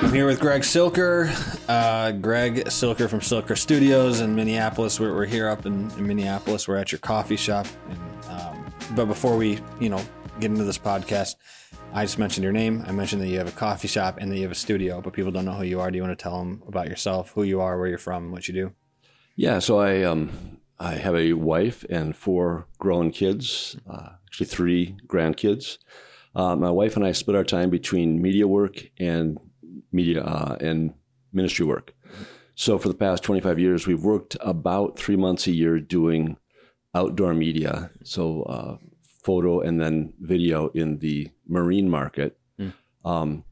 I'm here with Greg Silker. Uh, Greg Silker from Silker Studios in Minneapolis. We're, we're here up in, in Minneapolis. We're at your coffee shop. And, um, but before we, you know, get into this podcast, I just mentioned your name. I mentioned that you have a coffee shop and that you have a studio, but people don't know who you are. Do you want to tell them about yourself, who you are, where you're from, what you do? Yeah, so I um, I have a wife and four grown kids, uh, actually three grandkids. Uh, my wife and I split our time between media work and media uh, and ministry work. So for the past 25 years, we've worked about three months a year doing outdoor media, so uh, photo and then video in the marine market. Mm. Um,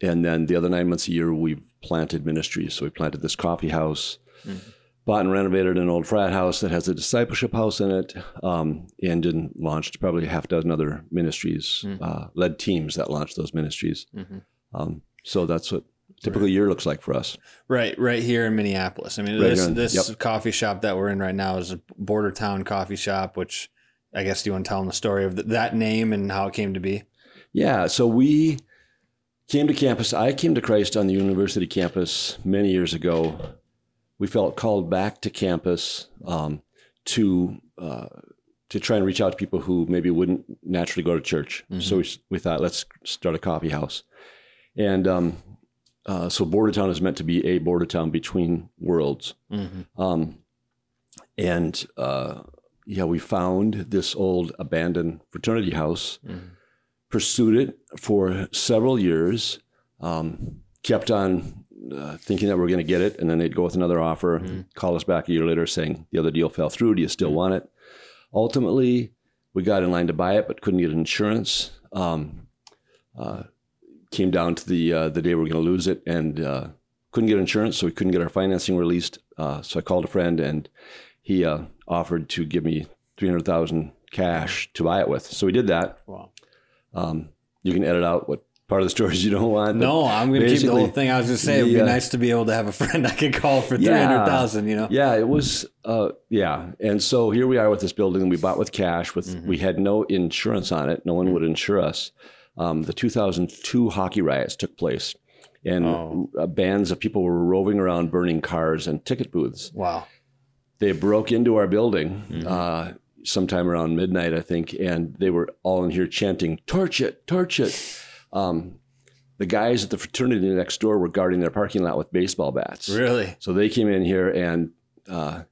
and then the other nine months a year, we've planted ministries. So we planted this coffee house, bought and renovated an old frat house that has a discipleship house in it, um, and then launched probably a half dozen other ministries, uh, led teams that launched those ministries. Mhm. Um, so that's what typical year looks like for us. Right, right here in Minneapolis. I mean, Right this in- this yep. coffee shop that we're in right now is a Bordertown coffee shop. Which I guess do you want to tell them the story of th- that name and how it came to be? Yeah, so we came to campus. I came to Christ on the university campus many years ago. We felt called back to campus um, to uh, to try and reach out to people who maybe wouldn't naturally go to church. So we, we thought, let's start a coffee house. And um, uh, so Bordertown is meant to be a border town between worlds. Mm-hmm. Um, and uh, yeah, we found this old abandoned fraternity house, Mhm. pursued it for several years, um, kept on uh, thinking that we are going to get it, and then they'd go with another offer, Mhm. call us back a year later saying the other deal fell through. Do you still want it? Ultimately, we got in line to buy it, but couldn't get insurance. Um, uh, came down to the uh, the day we were going to lose it, and uh, couldn't get insurance, so we couldn't get our financing released. Uh, so I called a friend, and he uh, offered to give me three hundred thousand cash to buy it with. So we did that. Wow. Um, you can edit out what part of the stories you don't want. No, I'm going to keep the whole thing. I was just saying, it would be uh, nice to be able to have a friend I could call for three hundred thousand. Yeah. You know. Yeah, it was. Uh, yeah, and so here we are with this building we bought with cash. With Mm-hmm. we had no insurance on it. No one would insure us. Um, the 2002 hockey riots took place, and Oh. uh, bands of people were roving around burning cars and ticket booths. Wow. They broke into our building Mm-hmm. uh, sometime around midnight, I think, and they were all in here chanting, "Torch it, torch it." Um, the guys at the fraternity next door were guarding their parking lot with baseball bats. Really? So they came in here and uh,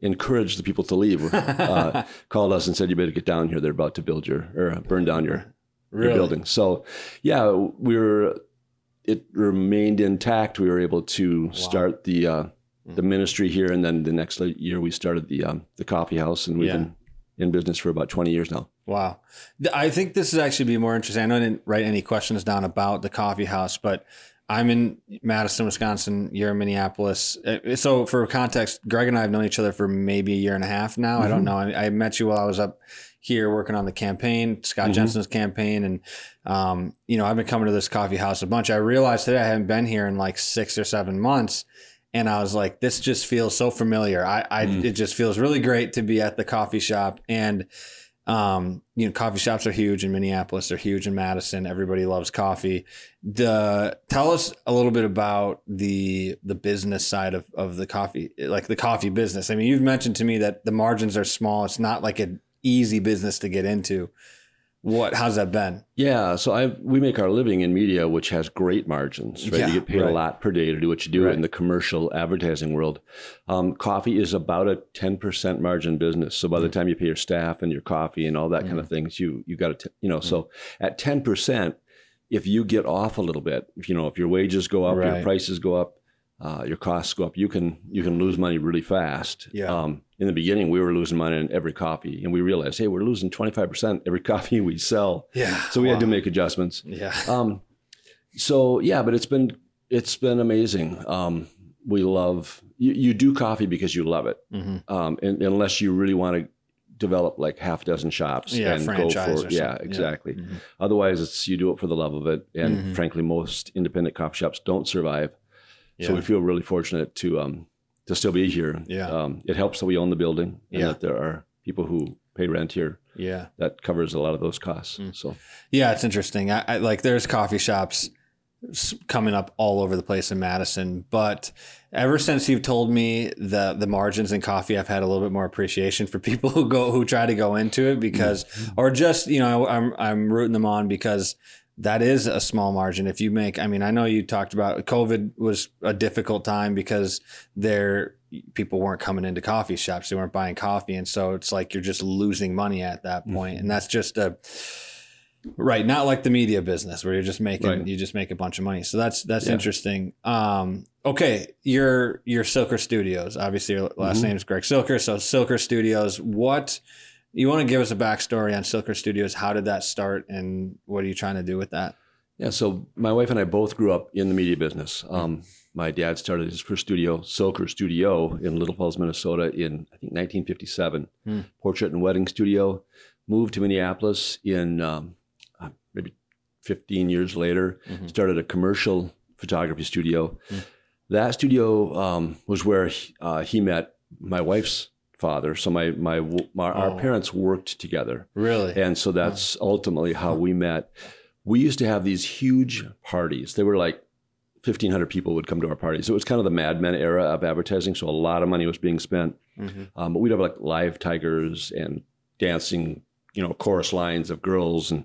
encouraged the people to leave. Uh, called us and said, "You better get down here. They're about to build your or burn down your, your Really? building." So, yeah, we were. It remained intact. We were able to start the uh, the ministry here, and then the next year we started the um, the coffee house, and we've Yeah. been in business for about twenty years now. Wow. I think this is actually be more interesting. I know I didn't write any questions down about the coffee house, but I'm in Madison, Wisconsin. You're in Minneapolis. Uh, So, for context, Greg and I have known each other for maybe a year and a half now. I don't know. I, I met you while I was up here working on the campaign, Scott Mhm. Jensen's campaign. And, um, you know, I've been coming to this coffee house a bunch. I realized today I haven't been here in like six or seven months. And I was like, this just feels so familiar. I, I Mm. it just feels really great to be at the coffee shop. And, um, you know, coffee shops are huge in Minneapolis. They're huge in Madison. Everybody loves coffee. The tell us a little bit about the the business side of of the coffee, like the coffee business. I mean, you've mentioned to me that the margins are small. It's not like an easy business to get into. What? How's that been? Yeah, so I we make our living in media, which has great margins. Right, Yeah, you get paid right. a lot per day to do what you do Right. in the commercial advertising world. Um, coffee is about a ten percent margin business. So by Mm. the time you pay your staff and your coffee and all that kind of things, you you got to you know. So Mm. at ten percent, if you get off a little bit, if, you know, if your wages go up, your prices go up, uh, your costs go up, you can you can lose money really fast. Yeah. Um, in the beginning, we were losing money on every coffee, and we realized, hey, we're losing twenty five percent every coffee we sell. Yeah. So we had to make adjustments. Yeah. Um, so yeah, but it's been it's been amazing. Um, we love you, you do coffee because you love it, hmm um, and, unless you really want to develop like half a dozen shops Yeah, and go for or yeah something. Yeah. exactly. Mhm. Otherwise, it's you do it for the love of it, and Mhm. frankly, most independent coffee shops don't survive. So we feel really fortunate to um, to still be here. Yeah. Um, it helps that we own the building and Yeah. that there are people who pay rent here. Yeah. That covers a lot of those costs. Mm. So Yeah, it's interesting. I, I like there's coffee shops coming up all over the place in Madison. But ever since you've told me the the margins in coffee, I've had a little bit more appreciation for people who go who try to go into it because, or just you know, I'm I'm rooting them on because that is a small margin. If you make, I mean, I know you talked about COVID was a difficult time because there people weren't coming into coffee shops, they weren't buying coffee, and so it's like you're just losing money at that point. point, and that's just a right, not like the media business where you're just making Right. you just make a bunch of money. So that's that's Yeah. interesting. Um, okay, your your Silker Studios, obviously your last Mhm. name is Greg Silker, so Silker Studios, what you want to give us a backstory on Silker Studios? How did that start, and what are you trying to do with that? Yeah, so my wife and I both grew up in the media business. Um, my dad started his first studio, Silker Studio, in Little Falls, Minnesota, in I think 1957. Hmm. Portrait and wedding studio. Moved to Minneapolis in um, uh, maybe 15 years later. Mhm. Started a commercial photography studio. Hmm. That studio um, was where he, uh, he met my wife's father. So my my, my Oh. our parents worked together. Really? And so that's ultimately how we met. We used to have these huge parties. They were like 1,500 people would come to our parties. It was kind of the Mad Men era of advertising. So a lot of money was being spent. Mhm. Um, but we'd have like live tigers and dancing, you know, chorus lines of girls and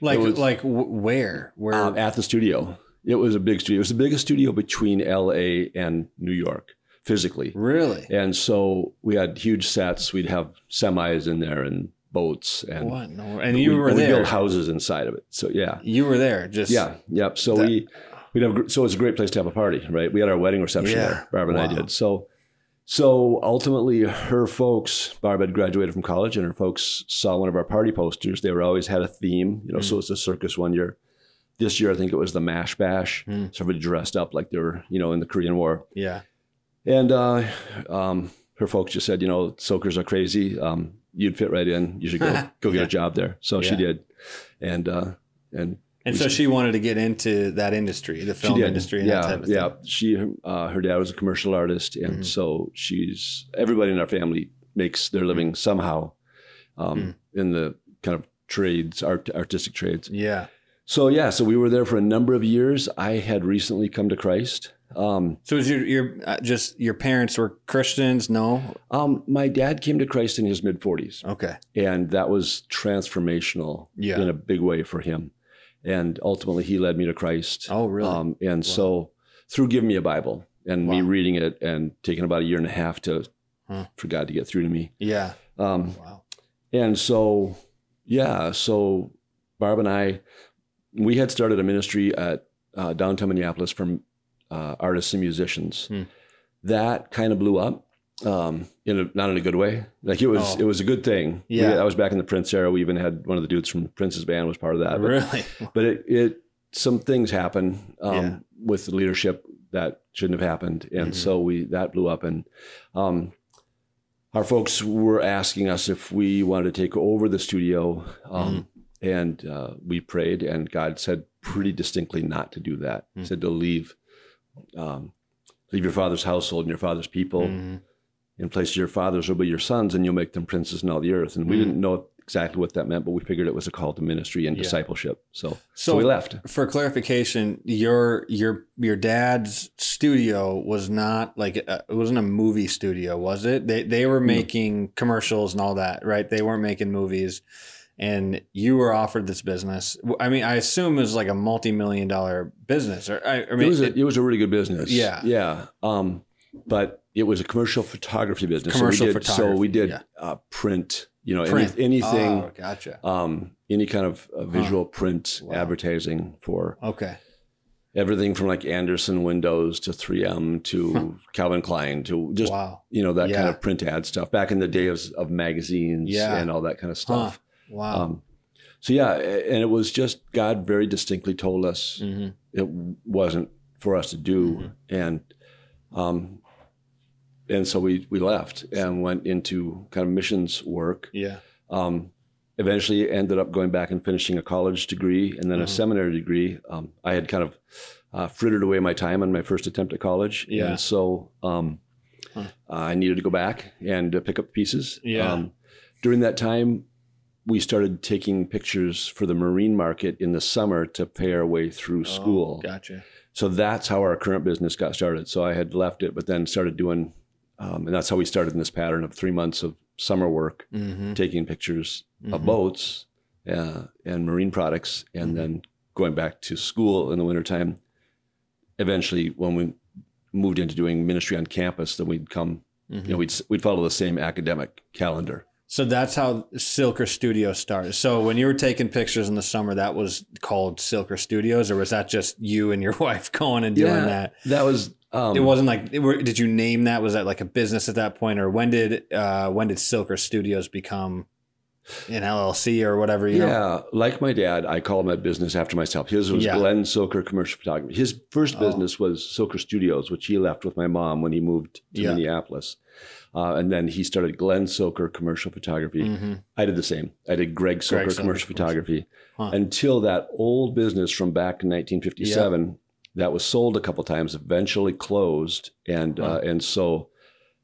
Like was- like w- where where? um, at the studio. It was a big studio. It was the biggest studio between LA and New York physically. really? And so we had huge sets. We'd have semis in there and boats and what? No. And you we, were we there. built houses inside of it. So yeah, You were there. Just yeah, yep. So That- we we'd have so it was a great place to have a party, right? We had our wedding reception Yeah. there. Barb and I did. So so ultimately, her folks, Barb had graduated from college, and her folks saw one of our party posters. They were always had a theme, you know. Mm. So it's a circus one year. This year, I think it was the Mash Bash. Mm. So everybody dressed up like they were, you know, in the Korean War. Yeah. And uh, um, her folks just said, you know, Silkers are crazy. Um, you'd fit right in. You should go go get Yeah. a job there. So she did, and uh, and And so she wanted to get into that industry, the film industry, and yeah, that type of yeah. thing. She, uh, her dad was a commercial artist, and Mhm. so she's everybody in our family makes their living somehow um, Mm-hmm. in the kind of trades, art, artistic trades. Yeah. So yeah, so we were there for a number of years. I had recently come to Christ. Um, So was your your uh, just your parents were Christians? No. um, my dad came to Christ in his mid forties. Okay. and that was transformational Yeah. in a big way for him and ultimately he led me to christ Oh, really? um, and so through giving me a bible and me reading it and taking about a year and a half to Huh. for god to get through to me yeah. um, Wow. and so yeah so barb and i we had started a ministry at uh, downtown minneapolis for uh, artists and musicians Hmm. that kind of blew up um, in a, not in a good way. Like it was, Oh. it was a good thing. We- Yeah. I was back in the Prince era. We even had one of the dudes from Prince's band was part of that. But, really? but it, it, some things happen um, Yeah. with the leadership that shouldn't have happened, and Mhm. so we that blew up, and um, our folks were asking us if we wanted to take over the studio, um, Mm-hmm. and uh, we prayed, and God said pretty distinctly not to do that. He Mm. said to leave, um, leave your father's household and your father's people Mhm. in place of your fathers will be your sons, and you'll make them princes in all the earth. And we Mhm. didn't know exactly what that meant, but we figured it was a call to ministry and Yeah. discipleship. So, so, So- we left. For clarification, your your your dad's studio was not like a, it wasn't a movie studio, was it? They they were making commercials and all that, right? They weren't making movies, and you were offered this business. I mean, I assume it was like a multi million dollar business, or I, I mean, it was a, it- it was a really good business. Yeah. yeah. Um, but it was a commercial photography business. Commercial so we did, So we did yeah. uh, print. You know, print. any, anything, Oh, gotcha. um, any kind of uh, visual print Wow. advertising for Okay. everything from like Andersen Windows to 3M to Calvin Klein to just wow. you know that kind of print ad stuff back in the days of magazines Yeah. and all that kind of stuff. Wow. Um, so yeah, and it was just God very distinctly told us hmm it wasn't for us to do, Mhm. and um, and so we we left and went into kind of missions work. Yeah. Um, eventually, ended up going back and finishing a college degree and then Mhm. a seminary degree. Um, I had kind of uh, frittered away my time on my first attempt at college, Yeah. and so um, Huh. I needed to go back and uh, pick up pieces. Yeah. Um, during that time, we started taking pictures for the marine market in the summer to pay our way through school. Oh, gotcha. So that's how our current business got started. So I had left it, but then started doing, um, and that's how we started in this pattern of three months of summer work, Mm-hmm. taking pictures of boats uh, and marine products, and then going back to school in the wintertime. Eventually, when we moved into doing ministry on campus, then we'd come, you know, we'd we'd follow the same academic calendar. So that's how Silker Studio started. So when you were taking pictures in the summer, that was called Silker Studios, or was that just you and your wife going and doing that? That was. Um, It wasn't like it were- did you name that? Was that like a business at that point, or when did uh, when did Silker Studios become an LLC or whatever? You know? Yeah, like my dad, I call my business after myself. His was Yeah. Glenn Silker Commercial Photography. His first Oh. business was Silker Studios, which he left with my mom when he moved to Yeah. Minneapolis. Uh, and then he started Glenn Silker Commercial Photography. Mhm. I did the same. I did Greg Silker Silker Commercial. Photography Huh. until that old business from back in 1957 that was sold a couple times eventually closed. And uh, and so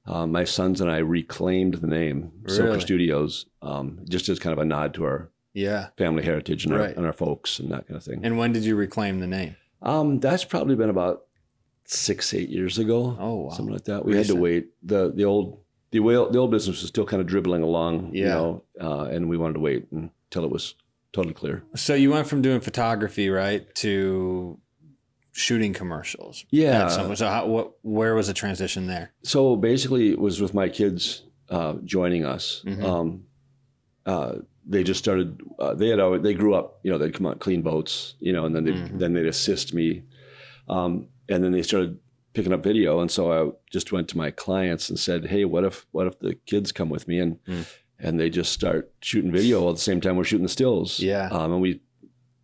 uh, my sons and I reclaimed the name Really? Studios um, just as kind of a nod to our Yeah. family heritage and, our, and our folks and that kind of thing. And when did you reclaim the name? Um, that's probably been about six, eight years ago, Oh wow. something like that. We had to wait. the The old the old, the old business was still kind of dribbling along, you Yeah. know, uh, and we wanted to wait until it was totally clear. So you went from doing photography, right, to shooting commercials. Yeah. some- so how, what, where was the transition there? So basically, it was with my kids uh, joining us. Mhm. Um, uh, they just started. Uh, they had always, they grew up. You know, they'd come out clean boats. You know, and then they Mhm. would then they'd assist me, um, and then they started picking up video. And so I just went to my clients and said, "Hey, what if what if the kids come with me and Mm. and they just start shooting video at the same time we're shooting the stills? Yeah. um, and we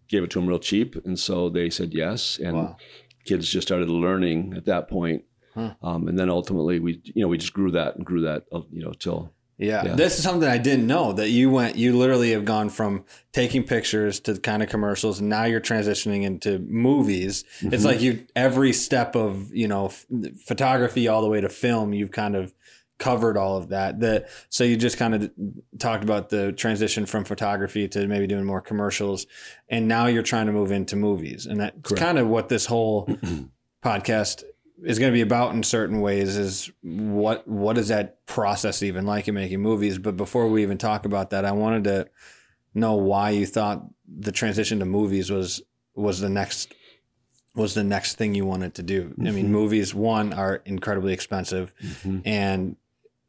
gave it to them real cheap, and so they said yes, and Wow. kids just started learning at that point. Huh. Um, and then ultimately we, you know, we just grew that and grew that, you know, till Yeah. Yeah. This is something I didn't know that you went, you literally have gone from taking pictures to kind of commercials. And now you're transitioning into movies. It's Mhm. like you, every step of, you know, f- photography all the way to film, you've kind of covered all of that. That so you just kind of talked about the transition from photography to maybe doing more commercials. And now you're trying to move into movies. And that's Correct. kind of what this whole podcast is going to be about in certain ways is what what is that process even like in making movies but before we even talk about that i wanted to know why you thought the transition to movies was was the next was the next thing you wanted to do i mean Mhm. movies one are incredibly expensive and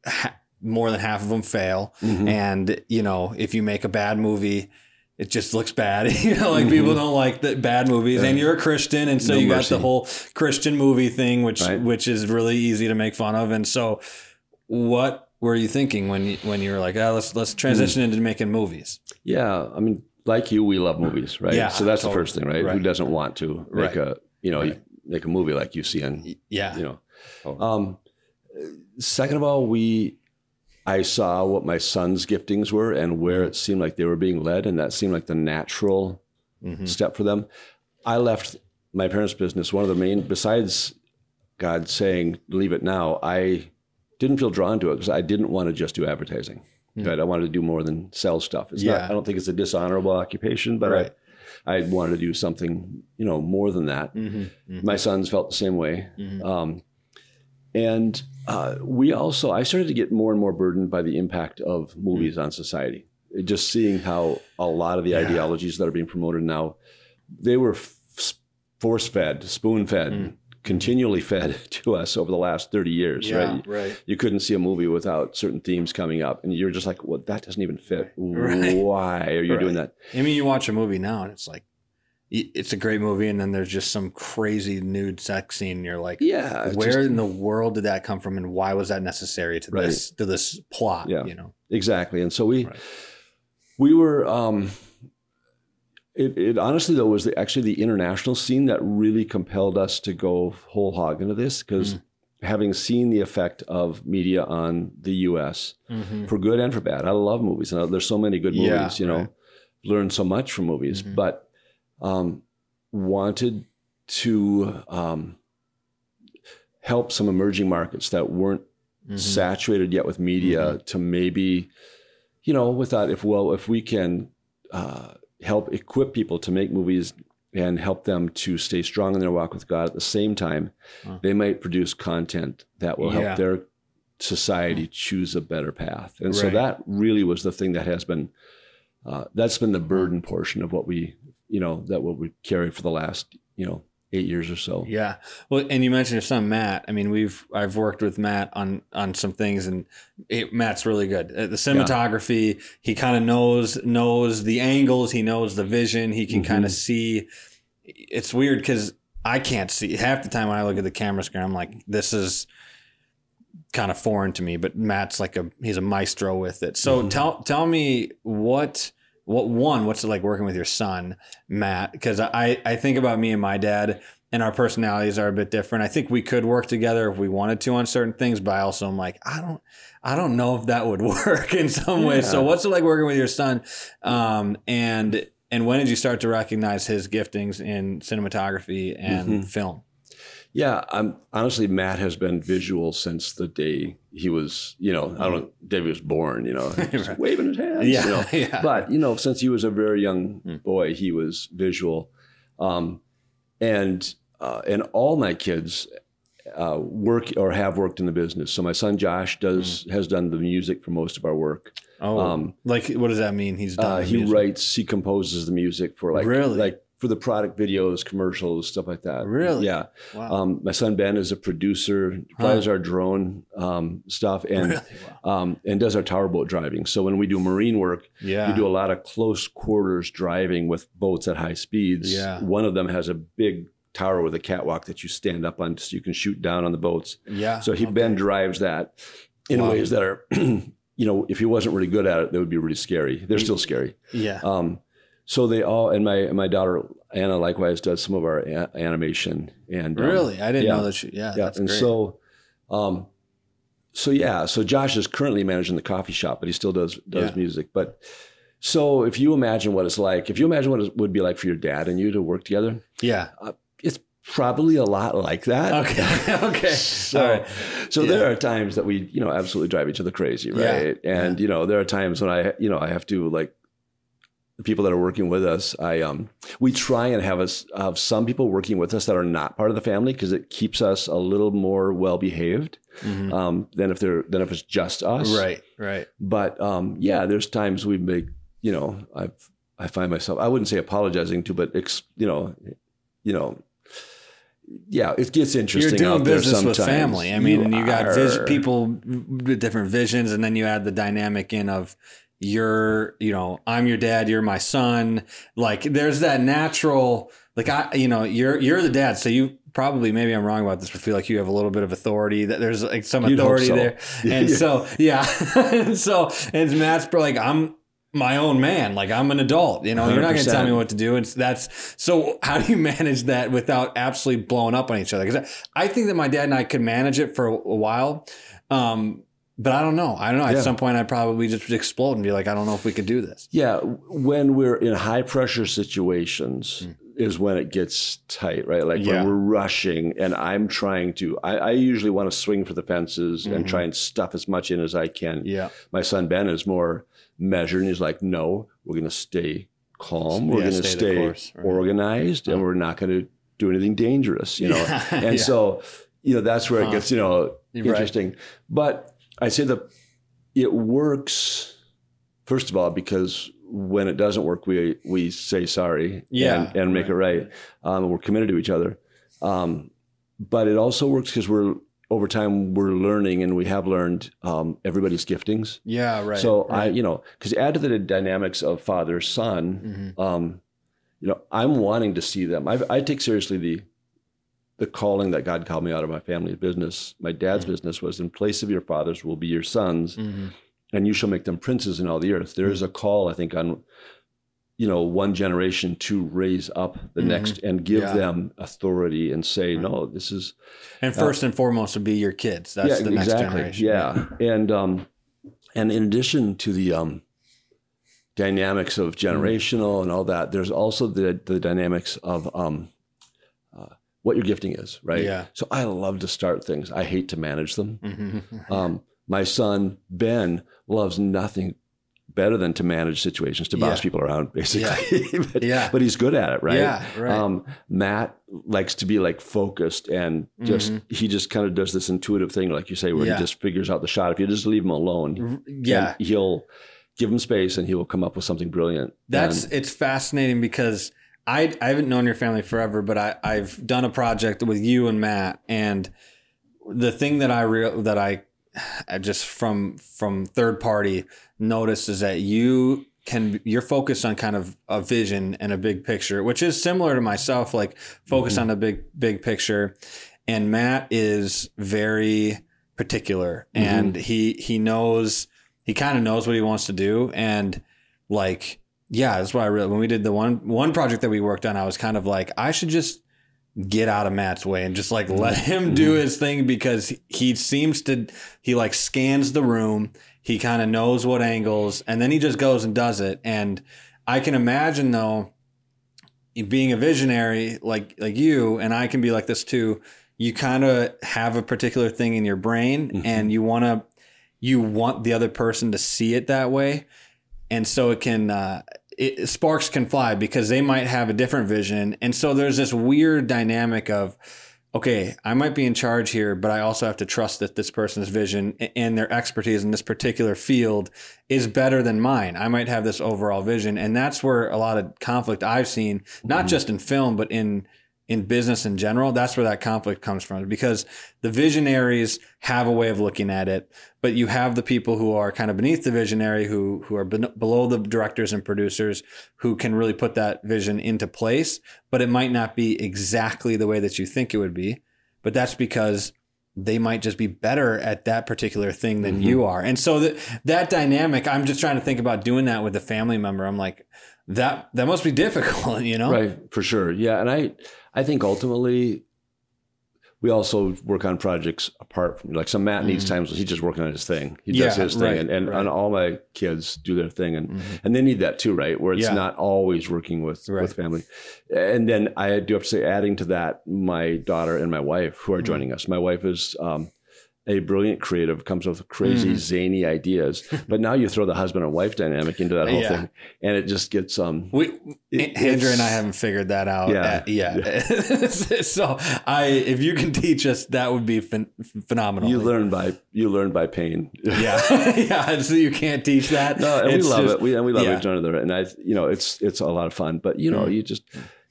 ha- more than half of them fail Mhm. and you know if you make a bad movie it just looks bad you know like people mm-hmm. don't like the bad movies and you're a christian and so No you got the whole christian movie thing which Right. which is really easy to make fun of and so what were you thinking when you when you were like oh, let's let's mm-hmm. transition into making movies Yeah, I mean, like you, we love movies, right? Yeah, so that's totally. the first thing, right? Who doesn't want to make Right. a, you know, Right. make a movie like you see in, yeah you know. Um, second of all, we, I saw what my son's giftings were and where it seemed like they were being led, and that seemed like the natural Mhm. step for them. I left my parents' business. One of the main, besides God saying, leave it now, I didn't feel drawn to it because I didn't want to just do advertising. Hmm. Right? I wanted to do more than sell stuff. It's Yeah. not, I don't think it's a dishonorable occupation, but Right. I, I wanted to do something, you know, more than that. Mhm. Mhm. My sons felt the same way. Mhm. Um, and uh, we also, I started to get more and more burdened by the impact of movies on society. Just seeing how a lot of the Yeah. ideologies that are being promoted now, they were f- force fed, spoon fed, Mm. continually fed to us over the last 30 years, yeah right? right You couldn't see a movie without certain themes coming up. And you're just like, well, that doesn't even fit. Right. Why are you doing that? I mean, you watch a movie now and it's like, it's a great movie, and then there's just some crazy nude sex scene. And you're like, Yeah. where just- in the world did that come from, and why was that necessary to Right. this to this plot? Yeah. You know, Exactly. And so we Right. we were um it, it honestly though was the, actually the international scene that really compelled us to go whole hog into this because Mm. having seen the effect of media on the US mm-hmm. for good and for bad. I love movies and there's so many good Yeah, movies, you know. right. Learn so much from movies, Mhm. but um wanted to um help some emerging markets that weren't Mm-hmm. saturated yet with media to maybe you know, with that, if well, if we can uh, help equip people to make movies and help them to stay strong in their walk with God at the same time, they might produce content that will Yeah. help their society choose a better path. And so that really was the thing that has been uh, that's been the burden portion of what we you know that what we carry for the last you know eight years or so. Yeah. Well, and you mentioned your son Matt. I mean, we've I've worked with Matt on on some things, and it, Matt's really good. Uh, The cinematography, he kind of knows knows the angles, he knows the vision, he can Mhm. kind of see. It's weird because I can't see half the time when I look at the camera screen. I'm like, this is kind of foreign to me. But Matt's like a he's a maestro with it. So Mhm. tell tell me what. What one? What's it like working with your son, Matt? Because I I think about me and my dad, and our personalities are a bit different. I think we could work together if we wanted to on certain things, but I also am like, I don't, I don't know if that would work in some ways. So what's it like working with your son? Um, and, and when did you start to recognize his giftings in cinematography and Mhm. film? Yeah, I'm honestly Matt has been visual since the day he was, you know, I don't know, day he was born, you know, Right. waving his hands. Yeah, You know. yeah. But, you know, since he was a very young Hmm. boy, he was visual. Um, and uh, and all my kids uh, work or have worked in the business. So my son Josh does Hmm. has done the music for most of our work. oh, um, like what does that mean? He's done. Uh, he music? writes, he composes the music for like Really? like for the product videos, commercials, stuff like that. Really? Yeah. Wow. Um, my son Ben is a producer, flies our drone um, stuff, and really? Wow. um, and does our tower boat driving. So when we do marine work, Yeah. we do a lot of close quarters driving with boats at high speeds. Yeah. One of them has a big tower with a catwalk that you stand up on, so you can shoot down on the boats. yeah. So he okay. Ben drives that in Wow. ways that are, you know, if he wasn't really good at it, that would be really scary. They're still scary. Yeah. Um, so they all, and my my daughter Anna likewise does some of our a- animation and um, really? I didn't yeah. know that. she yeah. yeah, That's and great. so, um, so yeah, so Josh is currently managing the coffee shop, but he still does does Yeah. music. But so if you imagine what it's like, if you imagine what it would be like for your dad and you to work together, yeah. it's probably a lot like that. Okay. okay. So, All right. so Yeah. there are times that we, you know, absolutely drive each other crazy, right? And you know, there are times when I, you know, I have to like people that are working with us. I um, we try and have us have some people working with us that are not part of the family because it keeps us a little more well behaved Mhm. um, than if they're than if it's just us, Right. Right. But um, yeah, there's times we make, you know, I've I find myself I wouldn't say apologizing to, but ex, you know, you know. Yeah, it gets interesting. You're doing business with family. I mean, you, got vis- people with different visions, and then you add the dynamic in of you're, you know, I'm your dad, you're my son. Like, there's that natural, like, I, you know, you're you're the dad, so you probably maybe I'm wrong about this, but feel like you have a little bit of authority. That there's like some You'd authority so. there, and Yeah. so yeah, and so and Matt's like I'm my own man. Like I'm an adult, you know, you're not going to tell me what to do. And that's so how do you manage that without absolutely blowing up on each other? Because I, I think that my dad and I could manage it for a, a while. Um, but I don't know. I don't know. At Yeah. some point, I'd probably just explode and be like, I don't know if we could do this. Yeah, when we're in high pressure situations is when it gets tight, right? Like. Yeah. when we're rushing and I'm trying to, I, I usually want to swing for the fences and Mhm. try and stuff as much in as I can. Yeah. My son Ben is more measured and he's like, no, we're going to stay calm. We're Yeah, going to stay stay, course, right. organized and we're not going to do anything dangerous, you know? And so, you know, that's where it gets, you know, You're right. interesting. But I say that it works, first of all, because when it doesn't work, we we say sorry Yeah, and, and make right, it right. Um, we're committed to each other. Um, but it also works because we're over time we're learning and we have learned um, everybody's giftings. Yeah. Right. so I, you know, because add to the dynamics of father son, Mhm. um, you know, I'm wanting to see them. I, I take seriously the the calling that God called me out of my family's business. My dad's Mhm. business was in place of your fathers will be your sons, Mhm. and you shall make them princes in all the earth. There is a call, I think, on you know one generation to raise up the Mhm. next and give Yeah. them authority and say, no, this is And first and foremost would be your kids. That's the next generation. yeah, and um, and in addition to the um, dynamics of Mm-hmm. generational and all that, there's also the the dynamics of um, uh, what your gifting is, right? Yeah. So I love to start things. I hate to manage them. Mhm. Um, my son Ben loves nothing better than to manage situations, to boss Yeah. people around, basically. but, Yeah. but he's good at it, right? Yeah, right. Um, Matt likes to be like focused and just he just kind of does this intuitive thing, like you say, where Mm-hmm. Yeah. he just figures out the shot. If you just leave him alone, yeah. he'll give him space and he will come up with something brilliant. That's And- it's fascinating because I I haven't known your family forever, but I I've done a project with you and Matt, and the thing that I real that I I just from from third party noticed is that you can you're focused on kind of a vision and a big picture, which is similar to myself, like focus mm-hmm. on the big big picture. And Matt is very particular, mm-hmm. and he he knows he kind of knows what he wants to do, and like yeah, that's why I really when we did the one one project that we worked on, I was kind of like I should just get out of Matt's way and just like let him mm-hmm. do his thing because he seems to he like scans the room, he kind of knows what angles, and then he just goes and does it. And I can imagine though, being a visionary like like you and I can be like this too. You kind of have a particular thing in your brain, mm-hmm. and you want to you want the other person to see it that way and so it can uh, it, sparks can fly because they might have a different vision. And so there's this weird dynamic of okay i might be in charge here but i also have to trust that this person's vision and their expertise in this particular field is better than mine. I might have this overall vision. And that's where a lot of conflict i've seen not just in film but in in business in general that's where that conflict comes from because the visionaries have a way of looking at it but you have the people who are kind of beneath the visionary who who are ben- below the directors and producers who can really put that vision into place but it might not be exactly the way that you think it would be but that's because they might just be better at that particular thing than mm-hmm. you are. And so that that dynamic i'm just trying to think about doing that with a family member. I'm like that that must be difficult you know? Right, for sure. Yeah, and I I think ultimately we also work on projects apart from like some Matt needs times he's just working on his thing. He does Mm-hmm. Yeah, his thing right, and, and, right. and all my kids do their thing and Mhm. and they need that too, right? Where it's Yeah. not always working with Right. with family. And then I do have to say adding to that my daughter and my wife Mm-hmm. who are joining us. My wife is um a brilliant creative, comes up with crazy, Mhm. zany ideas. But now you throw the husband and wife dynamic into that whole Yeah. thing, and it just gets um. We, It- Andrew and I haven't figured that out. Yeah. Yeah, yeah. so I, if you can teach us, that would be phen- phenomenal. You learn by you learn by pain. yeah, yeah. So you can't teach that. No, and It's we love just- it. We and we love yeah. each other, and I, you know, it's it's a lot of fun. But you know, Mm. you just,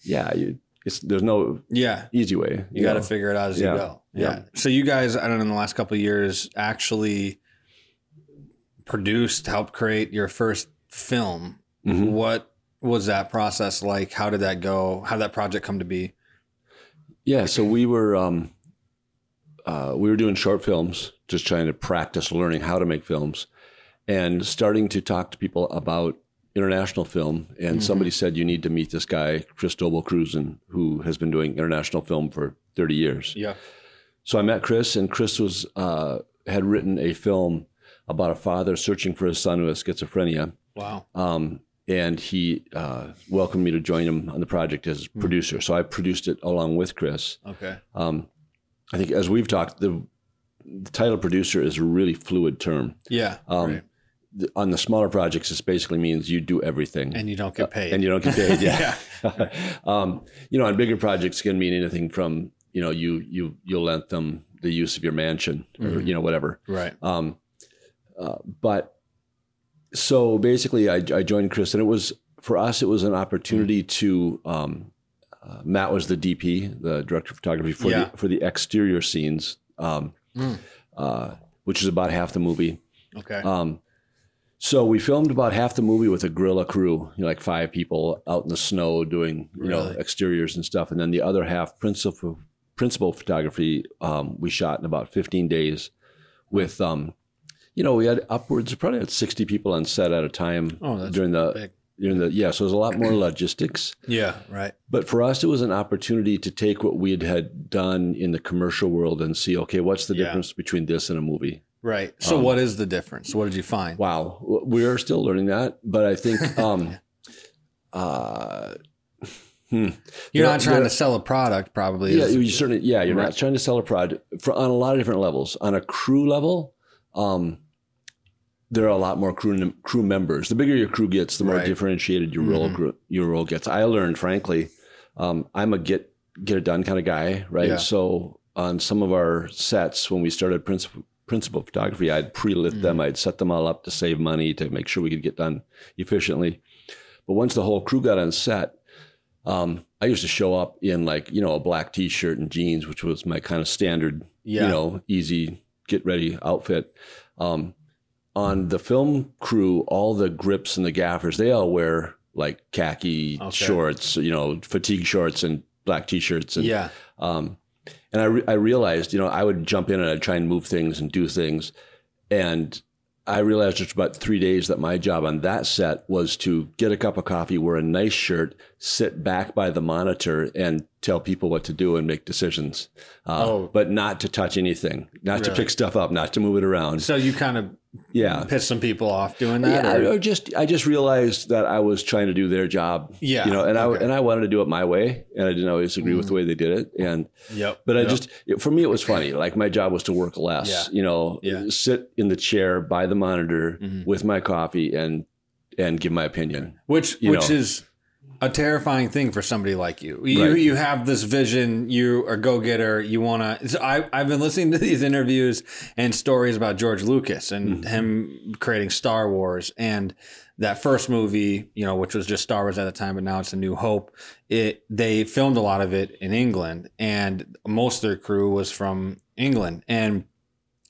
yeah, you, it's there's no Yeah, easy way. you got to figure it out as Yeah. you go. Yeah. Yeah. So you guys, I don't know, in the last couple of years, actually produced, helped create your first film. Mhm. What was that process like? How did that go? How did that project come to be? Yeah, so we were um, uh, we were doing short films, just trying to practice learning how to make films, and starting to talk to people about international film. And Mhm. somebody said you need to meet this guy, Cristobal Krusen, who has been doing international film for thirty years. Yeah. So I met Chris, and Chris was uh, had written a film about a father searching for his son who has schizophrenia. Wow. Um, and he uh, welcomed me to join him on the project as producer. So I produced it along with Chris. Okay. Um, I think as we've talked, the, the title producer is a really fluid term. Yeah. Um, right. On the smaller projects, this basically means you do everything And you don't get paid. and you don't get paid. Yeah. um, you know, on bigger projects can mean anything from you know you you you'll lend them the use of your mansion or Mhm. you know whatever. right. Um, uh, but so basically, I, I joined Chris, and it was for us. It was an opportunity to. Um, uh, Matt was the DP, the director of photography for Yeah. the for the exterior scenes, um, Mm. uh, which is about half the movie. Okay. Um, so we filmed about half the movie with a guerrilla crew, you know, like five people out in the snow doing, you know, exteriors and stuff, and then the other half principal principal photography um, we shot in about 15 days with, um, you know, we had upwards of probably had 60 people on set at a time oh, that's during the big. during the yeah. So there's a lot more logistics, Yeah. Right. but for us, it was an opportunity to take what we had had done in the commercial world and see, okay, what's the Yeah. difference between this and a movie? Right. So Um, what is the difference? What did you find? Wow, we are still learning that, but I think um, uh, hmm. You're There- not trying to sell a product, probably. yeah, you certainly yeah, you're Right. not trying to sell a product for on a lot of different levels. On a crew level, um, there are a lot more crew crew members. The bigger your crew gets, the more Right. differentiated your role Mhm. your role gets. I learned, frankly, um, I'm a get get it done kind of guy, right? Yeah. So on some of our sets, when we started principal principal photography, I'd pre-lit Mm-hmm. them, I'd set them all up to save money to make sure we could get done efficiently. But once the whole crew got on set, um, I used to show up in like you know a black T-shirt and jeans, which was my kind of standard Yeah. you know, easy get ready outfit. Um, on the film crew, all the grips and the gaffers, they all wear like khaki Okay. shorts, you know, fatigue shorts and black t-shirts. And, yeah. um, and I, re- I realized, you know, I would jump in and I'd try and move things and do things. And I realized just about three days that my job on that set was to get a cup of coffee, wear a nice shirt, sit back by the monitor and tell people what to do and make decisions. Uh, Oh. But not to touch anything, not to pick stuff up, not to move it around. So you kind of Yeah. piss some people off doing that. Yeah, or- I, just I just realized that I was trying to do their job. Yeah, you know, and okay. I and I wanted to do it my way, and I didn't always agree with the way they did it. And Yep. but I Yep. just for me it was funny. Like my job was to work less. Yeah. You know, Yeah. sit in the chair by the monitor Mhm. with my coffee and and give my opinion. which you which know. is a terrifying thing for somebody like you. You Right. you have this vision. You are go getter. You want to. So I I've been listening to these interviews and stories about George Lucas and Mm-hmm. him creating Star Wars and that first movie, you know, which was just Star Wars at the time, but now it's A New Hope. It they filmed a lot of it in England, and most of their crew was from England, and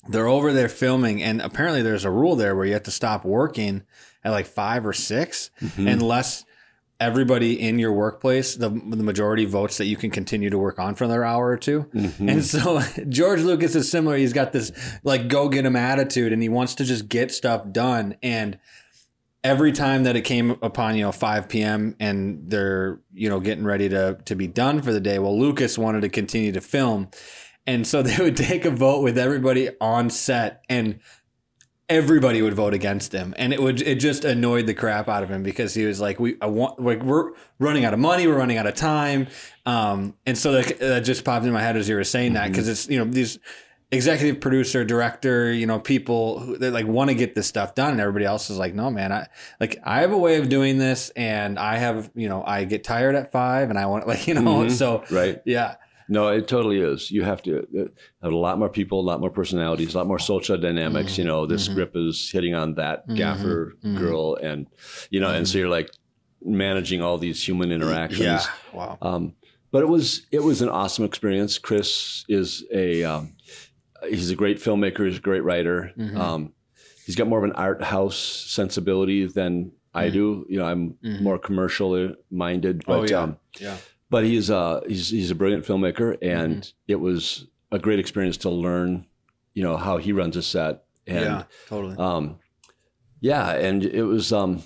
they're over there filming, and apparently there's a rule there where you have to stop working at like five or 6 Mm-hmm. unless everybody in your workplace the, the majority votes that you can continue to work on for another hour or 2 Mm-hmm. and so george lucas is similar. He's got this like go get him attitude and he wants to just get stuff done. And every time that it came upon you know 5 p.m and they're you know getting ready to to be done for the day well lucas wanted to continue to film. And so they would take a vote with everybody on set. And everybody would vote against him and it would it just annoyed the crap out of him because he was like we I want like we're running out of money we're running out of time um and so that, that just popped in my head as you were saying that because it's you know these executive producer director you know people who they like want to get this stuff done and everybody else is like no man i like i have a way of doing this and i have you know i get tired at five and i want like you know Mhm. so Right. yeah No, it totally is. You have to uh, have a lot more people, a lot more personalities, a lot more social dynamics. You know, this Mhm. grip is hitting on that Mhm. gaffer Mhm. girl, and you know, and so you're like managing all these human interactions. yeah wow Um, but it was it was an awesome experience. Chris is a um, he's a great filmmaker. He's a great writer. Mhm. Um, he's got more of an art house sensibility than I Mhm. do. You know, I'm Mhm. more commercial minded. But, Oh, yeah. um, yeah but he's uh he's he's a brilliant filmmaker, and Mm-hmm. it was a great experience to learn, you know, how he runs a set. And yeah totally um, yeah, and it was. Um,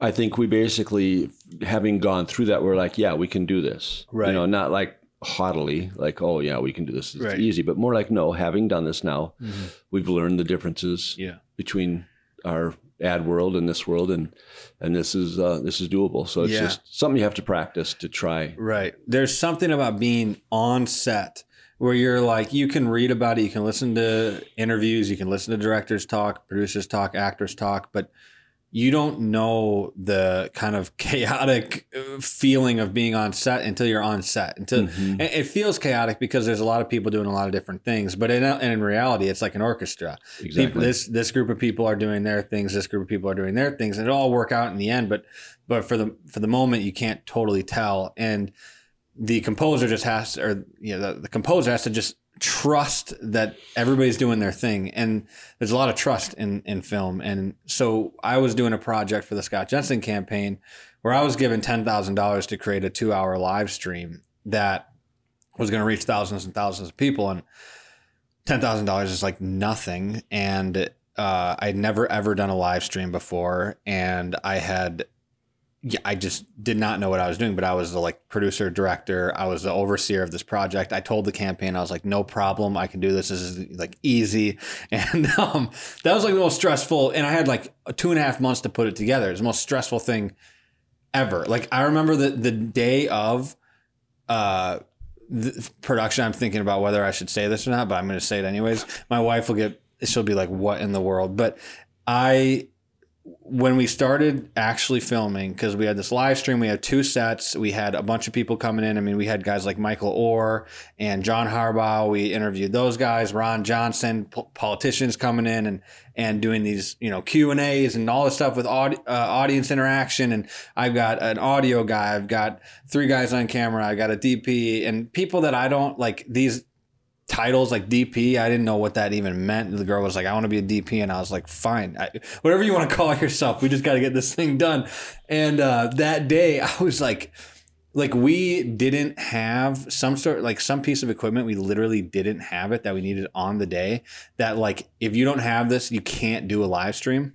I think we basically, having gone through that, we're like, yeah, we can do this. Right. You know, not like haughtily, like, oh yeah, we can do this. It's Right. easy, but more like, no, having done this now, Mhm. we've learned the differences yeah between our ad world and this world, and and this is uh, this is doable. So it's Yeah. just something you have to practice to try. Right. There's something about being on set where you're like, you can read about it, you can listen to interviews, you can listen to directors talk, producers talk, actors talk, but you don't know the kind of chaotic uh, feeling of being on set until you're on set. Until Mhm. it feels chaotic because there's a lot of people doing a lot of different things, but in, and in reality, it's like an orchestra. Exactly. People, this this group of people are doing their things. This group of people are doing their things, and it all work out in the end. But but for the for the moment, you can't totally tell, and the composer just has, to, or you know, the, the composer has to just trust that everybody's doing their thing, and there's a lot of trust in in film. And so I was doing a project for the Scott Jensen campaign where I was given ten thousand dollars to create a two hour live stream that was going to reach thousands and thousands of people, and ten thousand dollars is like nothing. And uh, I'd never ever done a live stream before, and I had, yeah, I just did not know what I was doing. But I was the like producer, director. I was the overseer of this project. I told the campaign, I was like, no problem, I can do this. This is like easy, and um, that was like the most stressful. And I had like two and a half months to put it together. It was the most stressful thing ever. Like I remember the the day of. Uh, the production i'm thinking about whether i should say this or not but i'm going to say it anyways my wife will get she'll be like what in the world but I when we started actually filming because we had this live stream we had two sets we had a bunch of people coming in. I mean we had guys like michael oher and john harbaugh. We interviewed those guys ron johnson po- politicians coming in and and doing these you know q and a's and all this stuff with audi- uh, audience interaction. And i've got an audio guy i've got three guys on camera i got a dp and people that i don't like these titles like DP. I didn't know what that even meant. The girl was like, I want to be a DP. And I was like, fine, I, whatever you want to call yourself. We just got to get this thing done. And uh, that day, I was like, like we didn't have some sort like some piece of equipment we literally didn't have it that we needed on the day that like if you don't have this you can't do a live stream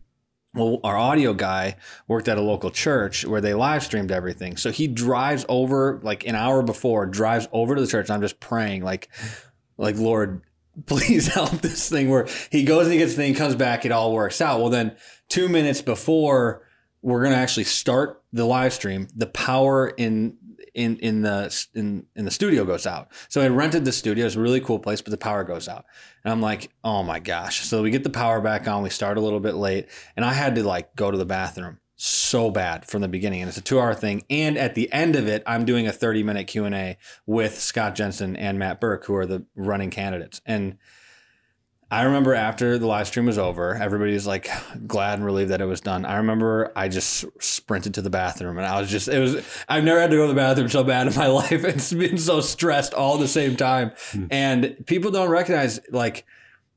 well, our audio guy worked at a local church where they live streamed everything. So he drives over like an hour before, drives over to the church. I'm just praying, like, like Lord, please help this thing where he goes and he gets the thing, comes back, it all works out. Well, then two minutes before we're gonna actually start the live stream, the power in in in the in in the studio goes out. So I rented the studio. It's a really cool place, but the power goes out. And I'm like, oh my gosh. So we get the power back on. We start a little bit late, and I had to like go to the bathroom so bad from the beginning and it's a two hour thing. And at the end of it i'm doing a 30 minute q&a with scott jensen and matt birk who are the running candidates. And i remember after the live stream was over everybody was like glad and relieved that it was done. I remember i just sprinted to the bathroom and i was just it was i've never had to go to the bathroom so bad in my life. It's been so stressed all the same time. Hmm. And people don't recognize like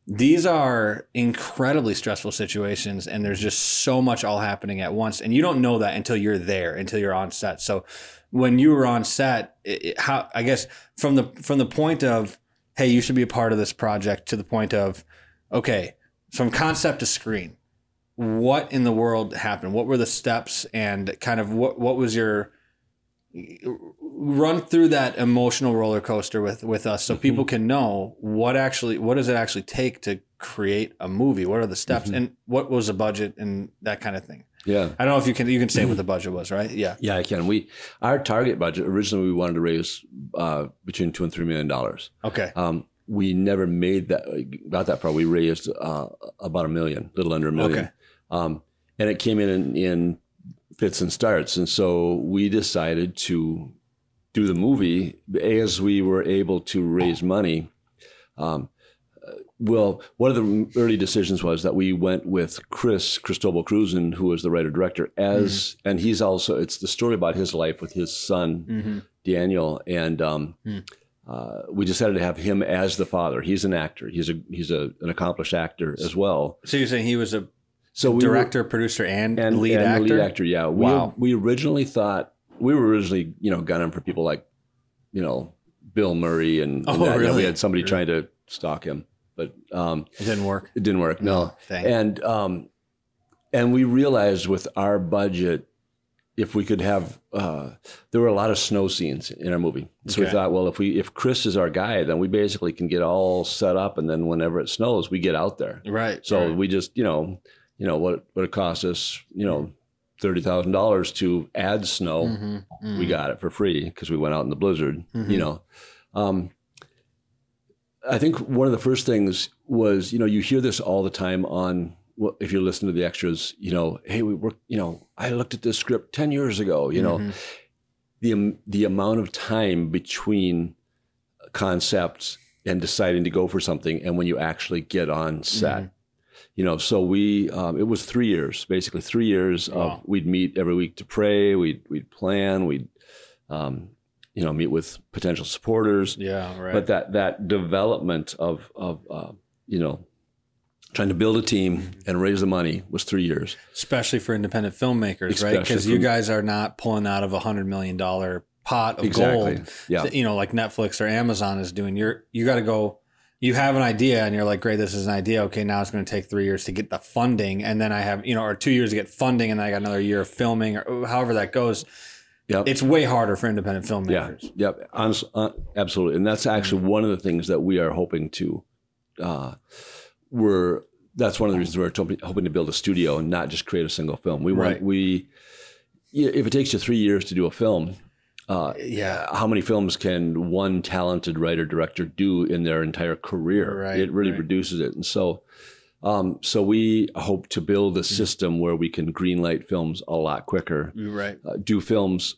these are incredibly stressful situations and there's just so much all happening at once and you don't know that until you're there until you're on set. So when you were on set it, it- how i guess from the from the point of hey you should be a part of this project to the point of okay from concept to screen what in the world happened? What were the steps and kind of what what was your run through that emotional roller coaster with with us so people can know what actually what does it actually take to create a movie what are the steps and what was the budget and that kind of thing Yeah. i don't know if you can you can say what the budget was right yeah Yeah, I can. We our target budget originally we wanted to raise uh, between two and three million dollars. okay Um, we never made that got that far. We raised uh, about a million, little under a million, Okay. um, and it came in, in in fits and starts. And so we decided to do the movie as we were able to raise money. Um, uh, well, one of the early decisions was that we went with Chris Cristobal Krusen, who was the writer director, as and he's also it's the story about his life with his son mm-hmm. Daniel, and um, Hmm. uh, we decided to have him as the father. He's an actor. He's a he's a, an accomplished actor as well. so you're saying he was a So we director producer and, and lead and actor lead actor. Yeah. We, Wow. We originally thought we were originally you know gunning for people like you know Bill Murray and, and Oh, that. You know, we had somebody Really? trying to stalk him, but um, it didn't work it didn't work. No. Dang. And um, and we realized with our budget, if we could have, uh, there were a lot of snow scenes in our movie. So we thought, well, if we if Chris is our guy, then we basically can get all set up, and then whenever it snows, we get out there. right So right. we just, you know, you know what what it cost us, you know, thirty thousand dollars to add snow. Mhm, mhm. We got it for free because we went out in the blizzard. Mhm. You know, um, I think one of the first things was, you know, you hear this all the time on. Well, if you listen to the extras, you know, hey, we worked. You know, I looked at this script ten years ago. You know, Mhm. the the amount of time between concepts and deciding to go for something and when you actually get on set Mhm. You know so we um, it was three years basically three years Wow. of we'd meet every week to pray we'd we'd plan we'd um, you know meet with potential supporters yeah right but that that development of of uh, you know trying to build a team and raise the money was three years especially for independent filmmakers, right? Because you guys are not pulling out of a hundred million dollar pot of exactly gold, yeah you know, like Netflix or Amazon is doing. You're you got to go. You have an idea, and you're like, great, this is an idea. Okay, now it's going to take three years to get the funding, and then I have, you know, or two years to get funding, and then I got another year of filming, or however that goes. Yep. It's way harder for independent filmmakers. Yeah, yep, honest, uh, absolutely, and that's actually one of the things that we are hoping to. Uh, we're that's one of the reasons we're hoping, to build a studio and not just create a single film. We want Right. we, if it takes you three years to do a film, uh, Yeah. how many films can one talented writer director do in their entire career? Right, it really right. reduces it, and so. Um, so we hope to build Mm-hmm. a system where we can greenlight films a lot quicker, Right. uh, do films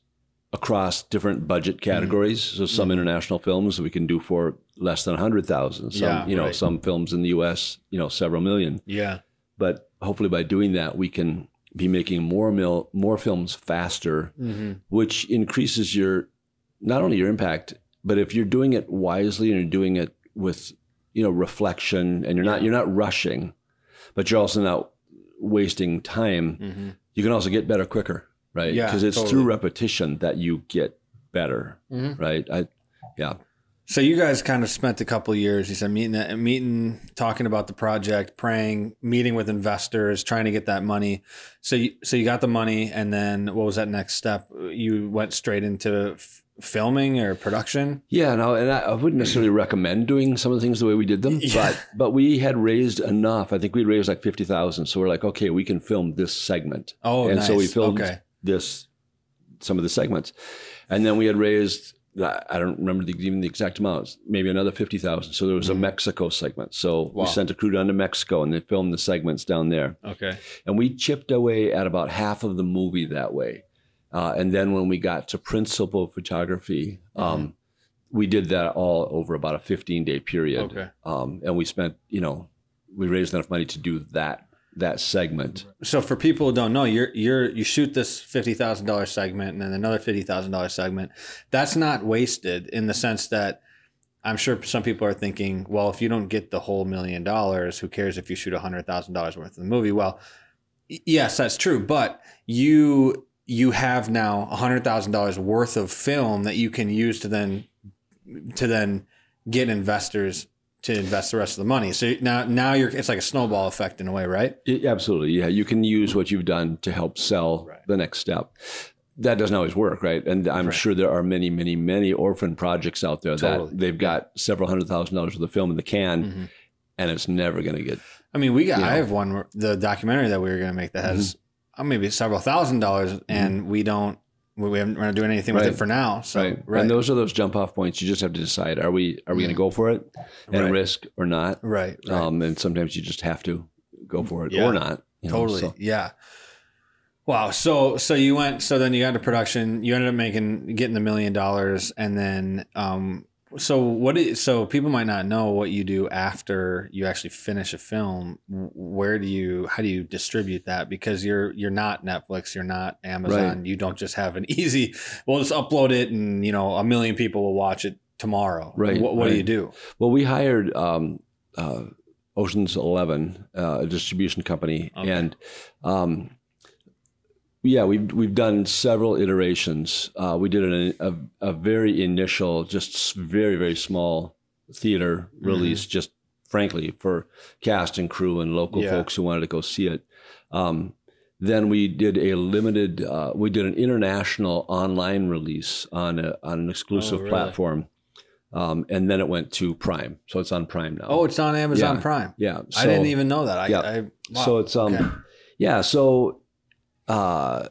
across different budget Mm-hmm. categories. So some international films we can do for less than a hundred thousand. Some, Yeah, you know, right. some films in the U.S., you know, several million. Yeah. But hopefully, by doing that, we can be making more mil- more films faster, Mm-hmm. which increases your not only your impact, but if you're doing it wisely and you're doing it with you know reflection, and you're not you're not rushing, but you're also not wasting time. Mm-hmm. You can also get better quicker, right? Yeah, because it's totally. through repetition that you get better, Mhm. right? I yeah. So you guys kind of spent a couple of years. You said meeting, uh, meeting, talking about the project, praying, meeting with investors, trying to get that money. So you, so you got the money, and then what was that next step? You went straight into f- filming or production. Yeah, no, and I, I wouldn't necessarily recommend doing some of the things the way we did them, Yeah. but but we had raised enough. I think we raised like fifty thousand, so we're like, okay, we can film this segment, Oh, and nice. so we filmed Okay. this some of the segments, and then we had raised. I don't remember the, even the exact amounts. Maybe another fifty thousand. So there was a Mexico segment. So Mm-hmm. Wow. we sent a crew down to Mexico, and they filmed the segments down there. Okay. And we chipped away at about half of the movie that way. Uh, and then when we got to principal photography, Mm-hmm. um, we did that all over about a 15 day period. Okay. Um, and we spent, you know, we raised enough money to do that that segment. So for people who don't know, you're you're you shoot this fifty thousand dollar segment and then another fifty thousand dollar segment. That's not wasted in the sense that I'm sure some people are thinking, well, if you don't get the whole million dollars, who cares if you shoot hundred thousand dollars worth of the movie? Well, yes, that's true, but you you have now hundred thousand dollars worth of film that you can use to then to then get investors to invest the rest of the money. So now now you're it's like a snowball effect in a way, right? It- absolutely. Yeah. You can use what you've done to help sell Right. the next step. That doesn't always work, right? And I'm Right. sure there are many, many, many orphan projects out there Totally. that they've got several hundred thousand dollars worth of film in the can, Mhm. and it's never going to get I mean, we got. You I have one, the documentary that we were going to make that has uh, maybe several thousand dollars, and we don't. We haven't, we're not doing anything with it for now. So right. right, And those are those jump off points. You just have to decide: are we are we going to go for it and Right. risk or not? right, right. Um, and sometimes you just have to go for it Yeah. or not. you know, totally, so- yeah. Wow. So so you went. So then you got into production. You ended up making getting the million dollars, and then um. So what? Is, so people might not know what you do after you actually finish a film. Where do you? How do you distribute that? Because you're you're not Netflix. You're not Amazon. You don't just have an easy. Well, just upload it, and you know a million people will watch it tomorrow. Right, What, what do you do? Well, we hired um, uh, Ocean's Eleven, uh, a distribution company, Okay. and um, yeah, we've we've done several iterations. Uh, we did an, a a very initial, just very very small theater Mm-hmm. release, just frankly for cast and crew and local Yeah. folks who wanted to go see it. Um, then we did a limited. Uh, we did an international online release on a, on an exclusive Oh, really? platform, um, and then it went to Prime. So it's on Prime now. Oh, it's on Amazon Yeah. Prime. yeah. I didn't even know that. I, yeah. I wow. So it's um, Okay. yeah. So, uh,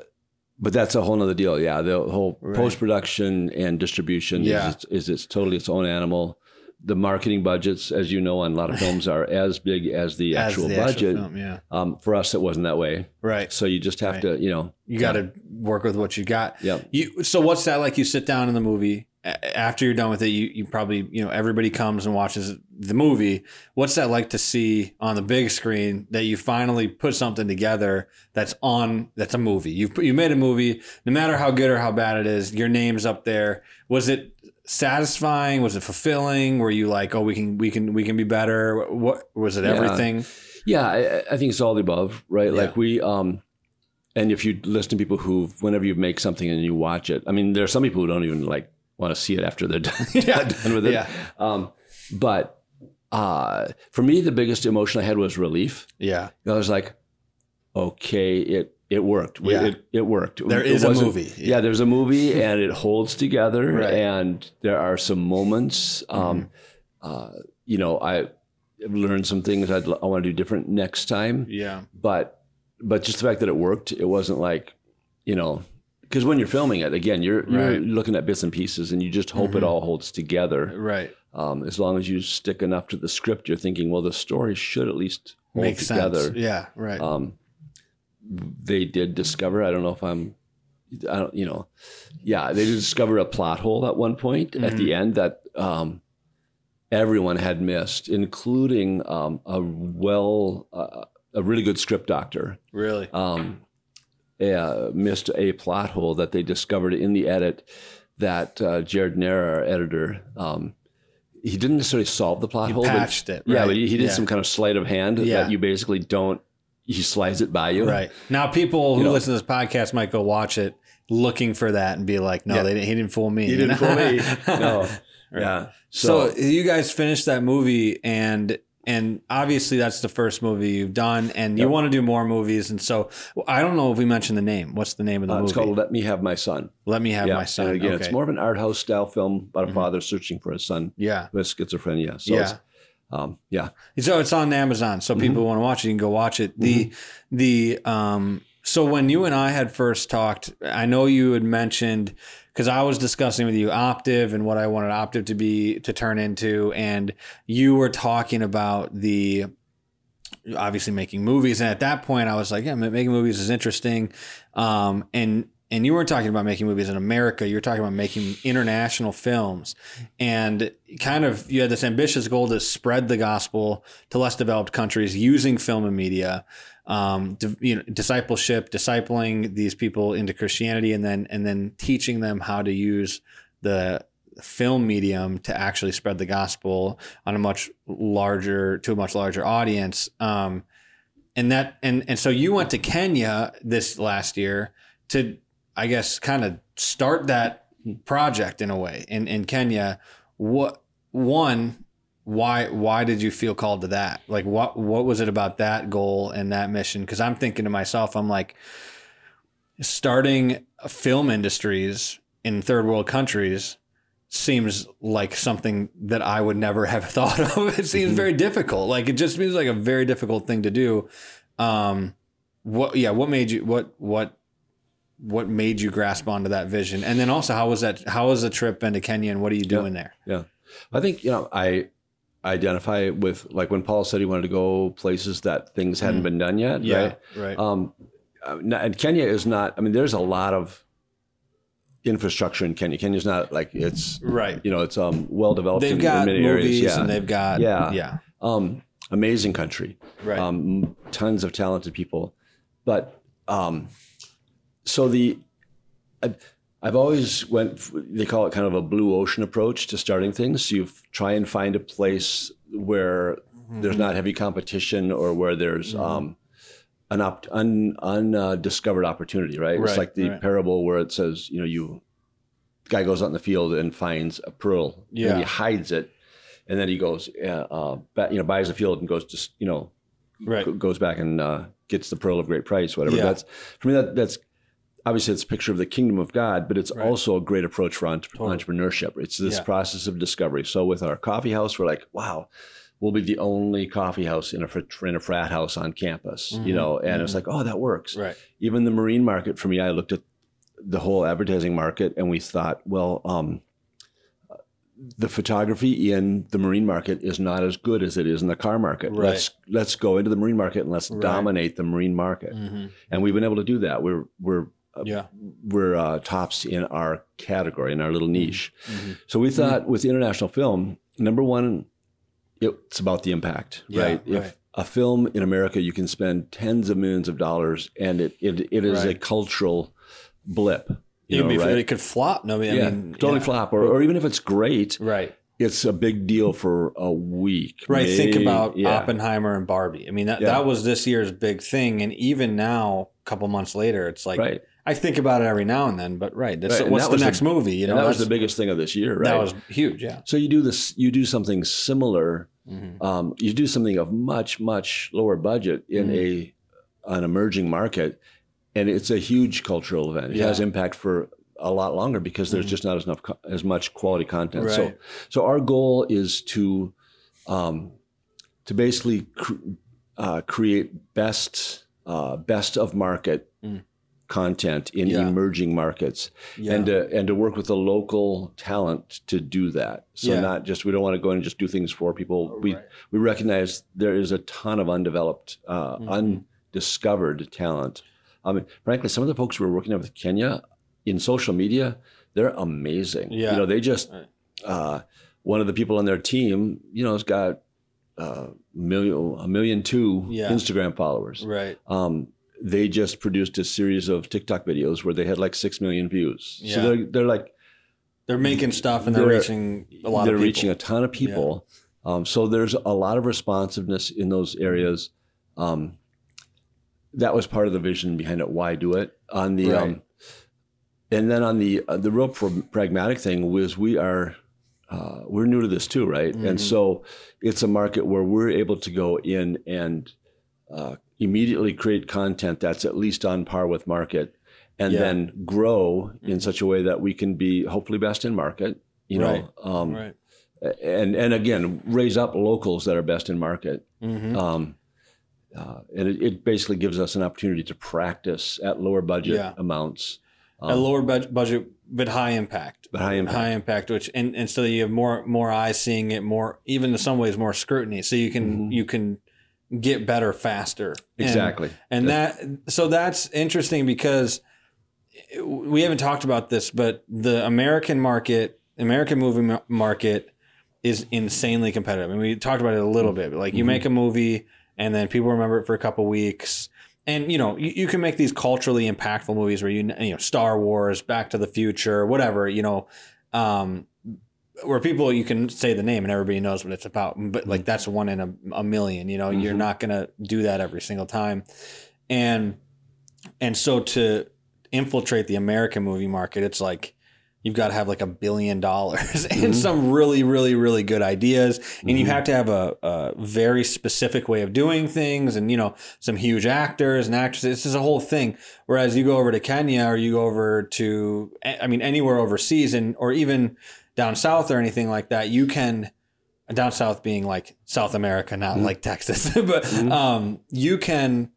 but that's a whole nother deal. Yeah, the whole Right. post production and distribution Yeah. is, is it's totally its own animal. The marketing budgets, as you know, on a lot of films are as big as the As actual the budget. film, yeah. um, for us, it wasn't that way. Right. So you just have Right. to, you know, You got to work with what you got. yeah. You so what's that like? You sit down in the movie after you're done with it. You you probably you know everybody comes and watches the movie. What's that like to see on the big screen that you finally put something together that's on that's a movie. You've put- you made a movie. No matter how good or how bad it is, your name's up there. Was it satisfying? Was it fulfilling? Were you like, oh, we can we can we can be better? What was it? Yeah. Everything. Yeah, I, I think it's all the above, right? Yeah. Like we, um, and if you listen to people who, whenever you make something and you watch it, I mean, there are some people who don't even like want to see it after they're done, Yeah. done with it. Yeah. Um, but uh, for me, the biggest emotion I had was relief. Yeah. I was like, okay, it it worked. Yeah. It, it worked. There It is a movie. Yeah. there's a movie and it holds together, Right. and there are some moments. Um, Mm-hmm. uh, you know, I learned some things I'd, I want to do different next time Yeah. but but just the fact that it worked, it wasn't like, you know, because when you're filming it, again, you're you're Right. looking at bits and pieces, and you just hope it Mhm. all holds together. Right. Um, as long as you stick enough to the script, you're thinking, well, the story should at least hold Makes together. sense. Yeah, right. Um, they did discover. I don't know if I'm. I don't. You know. Yeah, they did discover a plot hole at one point at Mm-hmm. the end that um, everyone had missed, including um, a well, uh, a really good script doctor. really. Um, uh, missed a plot hole that they discovered in the edit that uh, Jared Nair, our editor, um, he didn't necessarily solve the plot He hole. but- patched it, Yeah, but he, he did Yeah. some kind of sleight of hand Yeah. that you basically don't. He slides it by you. Right. Now people who You know. listen to this podcast might go watch it looking for that and be like, no, Yeah. they didn't, he didn't fool me. He didn't fool me. No. Yeah. So, So, you guys finished that movie and and obviously that's the first movie you've done and you Yep. want to do more movies and so I don't know if we mentioned the name. What's the name of the uh, movie? it's called "Let Me Have My Son." Let Me Have yeah. My Son. And again, okay. it's more of an art house style film about a Mhm. father searching for his son yeah. with schizophrenia. So Yeah. it's, um, yeah. So it's on Amazon. So Mm-hmm. people want to watch it, you can go watch it. The the um so when you and I had first talked, I know you had mentioned because I was discussing with you Optiv and what I wanted Optiv to be to turn into, and you were talking about the obviously making movies. And at that point, I was like, yeah, making movies is interesting. Um, and and you weren't talking about making movies in America. You were talking about making international films, and kind of you had this ambitious goal to spread the gospel to less developed countries using film and media, um, di- you know, discipleship, discipling these people into Christianity, and then and then teaching them how to use the film medium to actually spread the gospel on a much larger to a much larger audience. Um, and that and and so you went to Kenya this last year to I guess kind of start that project in a way in in Kenya. What one why why did you feel called to that? Like what what was it about that goal and that mission? Because I'm thinking to myself, I'm like starting film industries in third world countries seems like something that I would never have thought of. It seems very difficult. Like it just seems like a very difficult thing to do. Um, what? Yeah. What made you? What? What? What made you grasp onto that vision? And then also, how was that? How was the trip into Kenya? And what are you doing there? Yeah. I think, you know, I identify with like when Paul said he wanted to go places that things hadn't Mm. been done yet. Yeah. Right. Right. Um, uh, and Kenya is not, I mean, there's a lot of infrastructure in Kenya. Kenya's not like it's, right. you know, it's um, well developed They've in, got in many movies areas. Yeah. and they've got Yeah. yeah. um, amazing country. Right. um, tons of talented people. But um, so the I, I've always went. They call it kind of a blue ocean approach to starting things. So you try and find a place where there's not heavy competition or where there's Mhm. um, an op- un, undiscovered opportunity. Right? Right, It's like the right. parable where it says, you know, you guy goes out in the field and finds a pearl. Yeah. And he hides it. And then he goes, uh, uh, you know, buys a field and goes just, you know, Right. go- goes back and uh, gets the pearl of great price, whatever. Yeah. That's for me. That that's obviously it's a picture of the kingdom of God, but it's Right. also a great approach for entre- Totally. entrepreneurship. It's this Yeah. process of discovery. So with our coffee house, we're like, wow, we'll be the only coffee house in a fr- in a frat house on campus, you Mhm. know. And it's Mhm. like, oh, that works. Right. Even the marine market for me, I looked at the whole advertising market, and we thought, well. Um, the photography in the marine market is not as good as it is in the car market. Right. Let's let's go into the marine market and let's Right. dominate the marine market. hmm And we've been able to do that. We're we're Yeah. we're uh, tops in our category in our little niche. Mhm. So we thought with international film, number one, it's about the impact, Yeah, right? right. If a film in America, you can spend tens of millions of dollars, and it it, it is a cultural blip. You Even know, if right? it could flop. No, I yeah, mean, totally yeah. flop, or, or even if it's great, Right. it's a big deal for a week. Right. Think about yeah. Oppenheimer and Barbie. I mean, that, that was this year's big thing. And even now, a couple months later, it's like, right. I think about it every now and then, but right. That's, Right, what's that the was the- next movie? You know, that was the biggest thing of this year, right? That was huge. Yeah. so you do this, you do something similar. Mhm. Um, you do something of much, much lower budget in Mhm. a an emerging market, and it's a huge cultural event. It Yeah. has impact for a lot longer because there's Mhm. just not as enough as much quality content. So, so our goal is to um, to basically cr- uh, create best uh, best of market Mm. Content in Yeah. emerging markets Yeah. and to and to work with the local talent to do that. So Yeah. not just we don't want to go in and just do things for people. We Right. we recognize there is a ton of undeveloped, uh, Mhm. undiscovered talent. I mean, frankly, some of the folks we're working with Kenya in social media, they're amazing. Yeah. You know, they just Right. uh, one of the people on their team, you know, has got uh, million a million two. Instagram followers. Right. Um, they just produced a series of TikTok videos where they had like six million views. Yeah. So they're they're like They're making stuff and they're, They're- reaching a lot of people. they're reaching a ton of people. Um, so there's a lot of responsiveness in those areas. Um, that was part of the vision behind it. Why do it on the, Right. um, and then on the uh, the real pr- pragmatic thing was we are uh, we're new to this too, right? Mhm. And so it's a market where we're able to go in and uh, immediately create content that's at least on par with market, and Yeah. then grow in Mhm. such a way that we can be hopefully best in market. You know, Right. um, right. and and again raise up locals that are best in market hmm um, uh, and it, it basically gives us an opportunity to practice at lower budget Yeah. amounts a um, lower bud- budget, but high impact. but high impact High impact, which and, and so you have more more eyes seeing it, more even in some ways more scrutiny. So you can Mhm. you can get better faster. And- exactly And that so that's interesting because we haven't talked about this, but the American market, American movie market is insanely competitive. I mean, we talked about it a little bit. Like you Mhm. make a movie and then people remember it for a couple weeks. And you know, you, you can make these culturally impactful movies where you you know Star Wars, Back to the Future, whatever, you know, um where people you can say the name and everybody knows what it's about but like that's one in a, a million you know you're Mhm. not going to do that every single time and and so to infiltrate the american movie market it's like you've got to have like a billion dollars and Mhm. some really really really good ideas and you Mhm. have to have a, a very specific way of doing things and you know some huge actors and actresses this is a whole thing whereas you go over to kenya or you go over to i mean anywhere overseas and or even down south or anything like that you can down south being like south america not Mhm. like texas but Mhm. um you can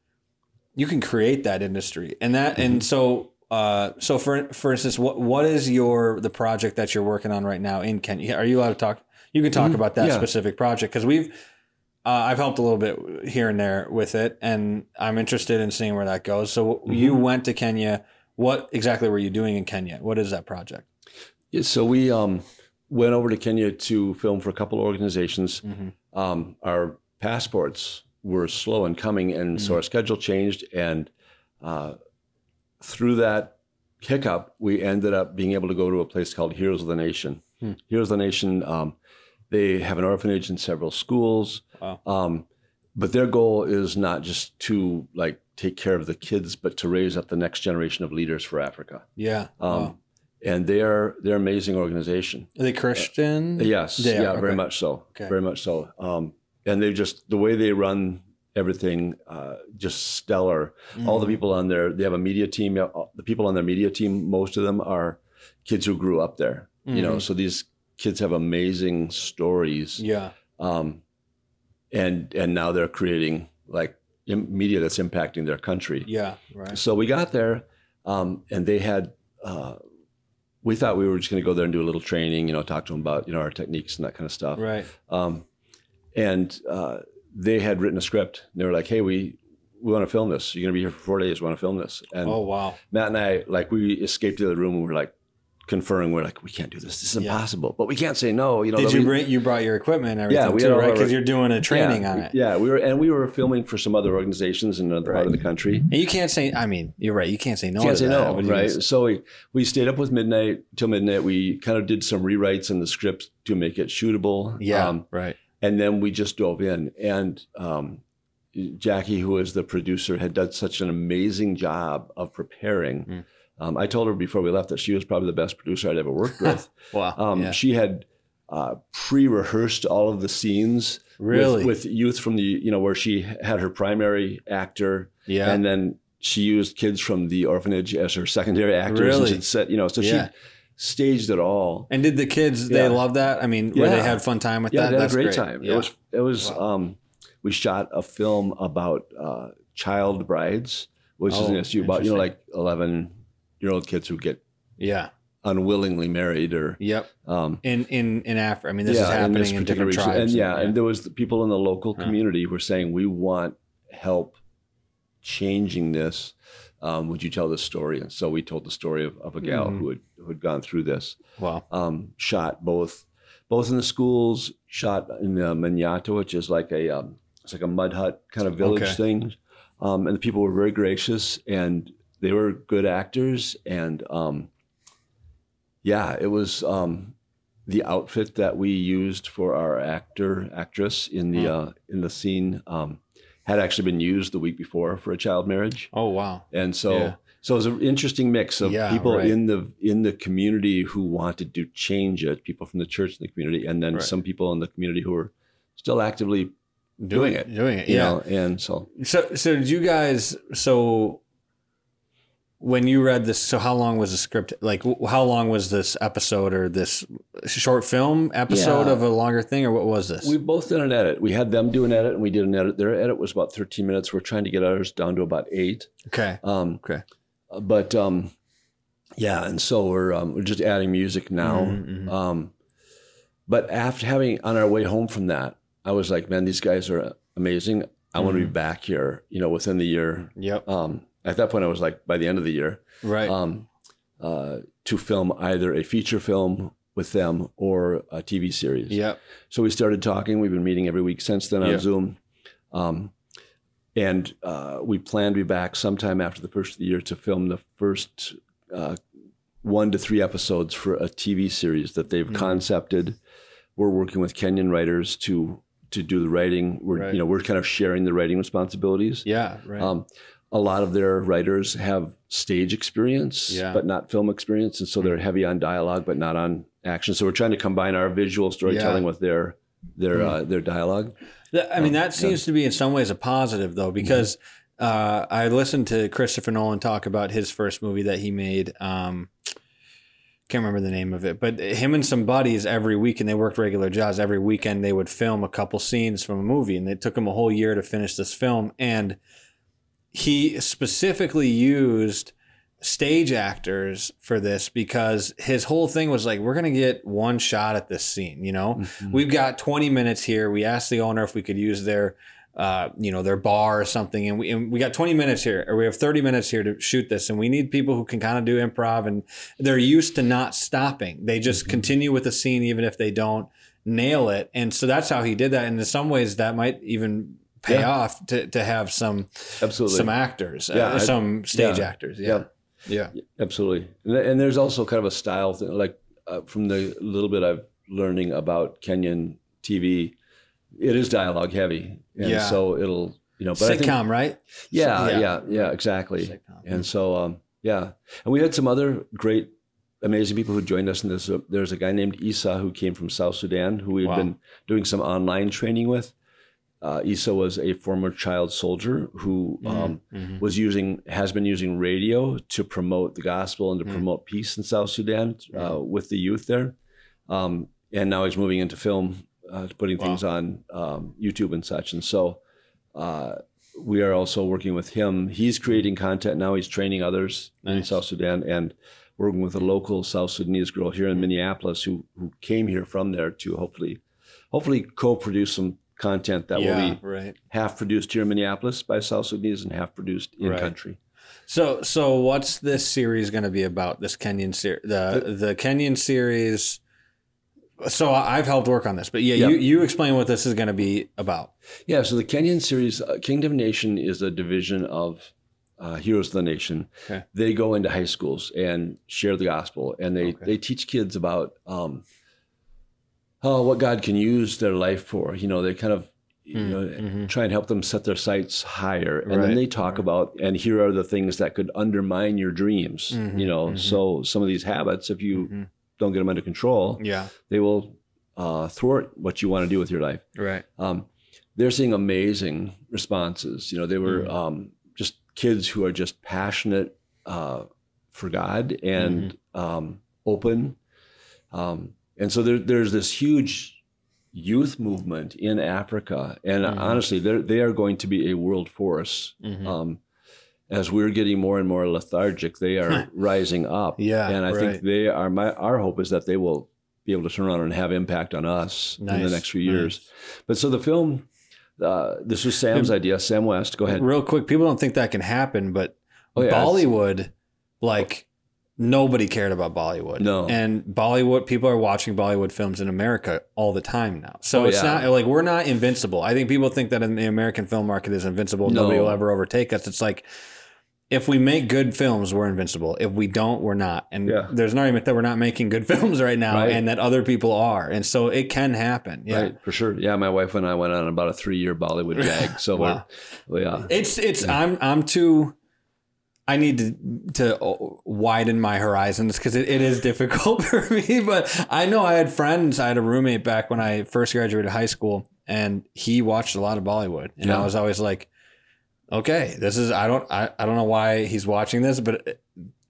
you can create that industry and that and so uh so for for instance what what is your the project that you're working on right now in kenya are you allowed to talk you can talk Mhm. about that Yeah. specific project because we've uh, I've helped a little bit here and there with it, and I'm interested in seeing where that goes. So you Mhm. went to Kenya. What exactly were you doing in Kenya? What is that project? Yeah, so we um, went over to kenya to film for a couple of organizations Mm-hmm. um, our passports were slow in coming, and so Mhm. our schedule changed. And uh, through that hiccup, we ended up being able to go to a place called Heroes of the Nation. Hmm. Heroes of the Nation, um, they have an orphanage and several schools. Wow. Um, but their goal is not just to like take care of the kids, but to raise up the next generation of leaders for Africa. Yeah. Um, Wow. And they're they're an amazing organization. Are they Christian? Yes, They yeah, are, very okay. much so. Okay. Very much so. Um, and they just the way they run everything, uh, just stellar. All the Mhm. people on there, they have a media team. The people on their media team, most of them are kids who grew up there. You know, Mhm. so these kids have amazing stories. Yeah. Um, and and now they're creating like media that's impacting their country. Yeah. Right. So we got there, um, and they had. Uh, we thought we were just going to go there and do a little training, you know, talk to them about you know our techniques and that kind of stuff. Right. Um, and uh, they had written a script. And they were like, "Hey, we we want to film this. You're going to be here for four days. We want to film this." And Oh wow. Matt and I, like, we escaped to the room and we were like conferring. We're like, "We can't do this. This is Yeah. impossible." But we can't say no. You know, Did you be- bring? You brought your equipment and everything Yeah, we too, right? Because you're doing a training yeah, on it. Yeah, we were, and we were filming for some other organizations in another part of the country. And you can't say. I mean, you're right. You can't say no. Can't say that. no, What do you right? So we, we stayed up with midnight till midnight. We kind of did some rewrites in the script to make it shootable. Yeah. Um, right. and then we just dove in. And um, Jackie, who is the producer, had done such an amazing job of preparing. Mm. Um, I told her before we left that she was probably the best producer I'd ever worked with. Wow. Um, yeah. She had uh, pre-rehearsed all of the scenes with- Really? with, youth from the you know where she had her primary actor, yeah. and then she used kids from the orphanage as her secondary actors. Really? And set, you know, so Yeah. she staged it all. And did the kids they love that? I mean, where they Yeah. had fun time with Yeah, that? they had That's a great, time. Yeah. It was it was Wow. um we shot a film about uh child brides which is Oh, an issue about you know like eleven year old kids who get Yeah. unwillingly married or Yep. um, In in in Africa. I mean, this is in happening this in, different region. tribes. And yeah, and there was the people in the local Huh. community who were saying, "We want help changing this. Um, would you tell this story?" And so we told the story of, of a gal Mhm. who had who had gone through this, wow. um, shot both both in the schools, shot in the Manyatta, which is like a um, it's like a mud hut kind of village Okay. thing, um, and the people were very gracious and they were good actors and um, yeah, it was um, the outfit that we used for our actor actress in the Hmm. uh, in the scene um, had actually been used the week before for a child marriage, Oh wow. and so Yeah. so it was an interesting mix of Yeah, people right. in the in the community who wanted to change it, people from the church in the community, and then Right. some people in the community who were still actively Doing it. Doing it. you Yeah. know, and so So so did you guys so when you read this so how long was the script like how long was this episode or this short film episode Yeah. of a longer thing or what was this? we both did an edit. We had them do an edit, and we did an edit. Their edit was about 13 minutes. We're trying to get ours down to about eight. okay. Um, Okay. but um, yeah, and so we're um, we're just adding music now. Mhm, mhm. Um, but after having on our way home from that, I was like, man, these guys are amazing. I want to be back here, you know, within the year. Yep. At that point, I was like, by the end of the year, Right. um, uh, to film either a feature film with them or a TV series. yep. So we started talking. We've been meeting every week since then on Yeah. Zoom. Um, and uh, we plan to be back sometime after the first of the year to film the first uh, one to three episodes for a TV series that they've Mhm. concepted. We're working with Kenyan writers to to do the writing. We're Right. you know we're kind of sharing the writing responsibilities. Yeah. Right. Um, a lot of their writers have stage experience, Yeah. but not film experience, and so they're heavy on dialogue, but not on action. So we're trying to combine our visual storytelling Yeah. with their their Mhm. uh, their dialogue. I mean, Um, that yeah. seems to be in some ways a positive, though, because uh, I listened to Christopher Nolan talk about his first movie that he made. Um, can't remember the name of it, but him and some buddies every week, and they worked regular jobs. Every weekend, they would film a couple scenes from a movie, and it took him a whole year to finish this film. And he specifically used stage actors for this because his whole thing was like, we're going to get one shot at this scene, you know? We've got 20 minutes here. We asked the owner if we could use their, uh, you know, their bar or something, and we and we got 20 minutes here, or we have 30 minutes here to shoot this, and we need people who can kind of do improv, and they're used to not stopping. They just Mhm. continue with the scene even if they don't nail it, and so that's how he did that. And in some ways, that might even pay Yeah. off to to have some Absolutely, some actors, Yeah, uh, I- some stage yeah. actors. Yeah, yeah, absolutely. And, there's also kind of a style thing, like uh, from the little bit I've learning about Kenyan TV, it is dialogue heavy, and Yeah. so it'll you know, but I think sitcom, right? yeah, Yeah. yeah, yeah, exactly. Sitcom. And so, um, yeah, and we had some other great, amazing people who joined us in this. Uh, there's a guy named Isa who came from South Sudan who we've Wow. been doing some online training with. Uh, Isa was a former child soldier who um, Mhm. was using, has been using radio to promote the gospel and to Mm. promote peace in South Sudan uh, Mm. with the youth there. Um, and now he's moving into film, uh, putting Wow. things on um, YouTube and such. And so uh, we are also working with him. He's creating content now. He's training others in South Sudan and working with a local South Sudanese girl here in Minneapolis who who came here from there to hopefully hopefully co-produce some content that will be right. half produced here in Minneapolis by South Sudanese and half produced in Right. country. So, so what's this series going to be about? This Kenyan series, the the Kenyan series. So I've helped work on this, but yeah, Yeah. you you explain what this is going to be about. Yeah, so the Kenyan series, uh, Kingdom Nation, is a division of uh, Heroes of the Nation. Okay. They go into high schools and share the gospel, and they Okay. they teach kids about um, oh, what God can use their life for. You know, they kind of you Mm, know mhm. try and help them set their sights higher, and Right, then they talk right. about and here are the things that could undermine your dreams. Mhm, You know, mhm. so some of these habits, if you Mhm. don't get them under control, Yeah, they will uh, thwart what you want to do with your life right. um, they're seeing amazing responses. You know, they were Mhm. um, just kids who are just passionate uh, for God and um, open. Um, and so there, there's this huge youth movement in Africa, and Mhm. honestly, they are going to be a world force. Mhm. Um, as we're getting more and more lethargic, they are rising up. Yeah, and I right. think they are. My our hope is that they will be able to turn around and have impact on us in the next few years. But so the film, uh, this was Sam's idea. Sam West, go ahead. Real quick, people don't think that can happen, but Oh, yeah, Bollywood, like nobody cared about Bollywood. No. And Bollywood, people are watching Bollywood films in America all the time now. So Oh, it's yeah. not like we're not invincible. I think people think that in the American film market is invincible. No. Nobody will ever overtake us. It's like if we make good films, we're invincible. If we don't, we're not. And Yeah. there's an argument that we're not making good films right now Right. and that other people are. And so it can happen. Yeah. Right, for sure. Yeah, my wife and I went on about a three-year Bollywood gag. So Wow. we're, yeah, It's it's I'm I'm too. I need to to uh, widen my horizons because it, it is difficult for me. But I know I had friends. I had a roommate back when I first graduated high school, and he watched a lot of Bollywood, and Yeah. I was always like, "Okay, this is I don't I, I don't know why he's watching this, but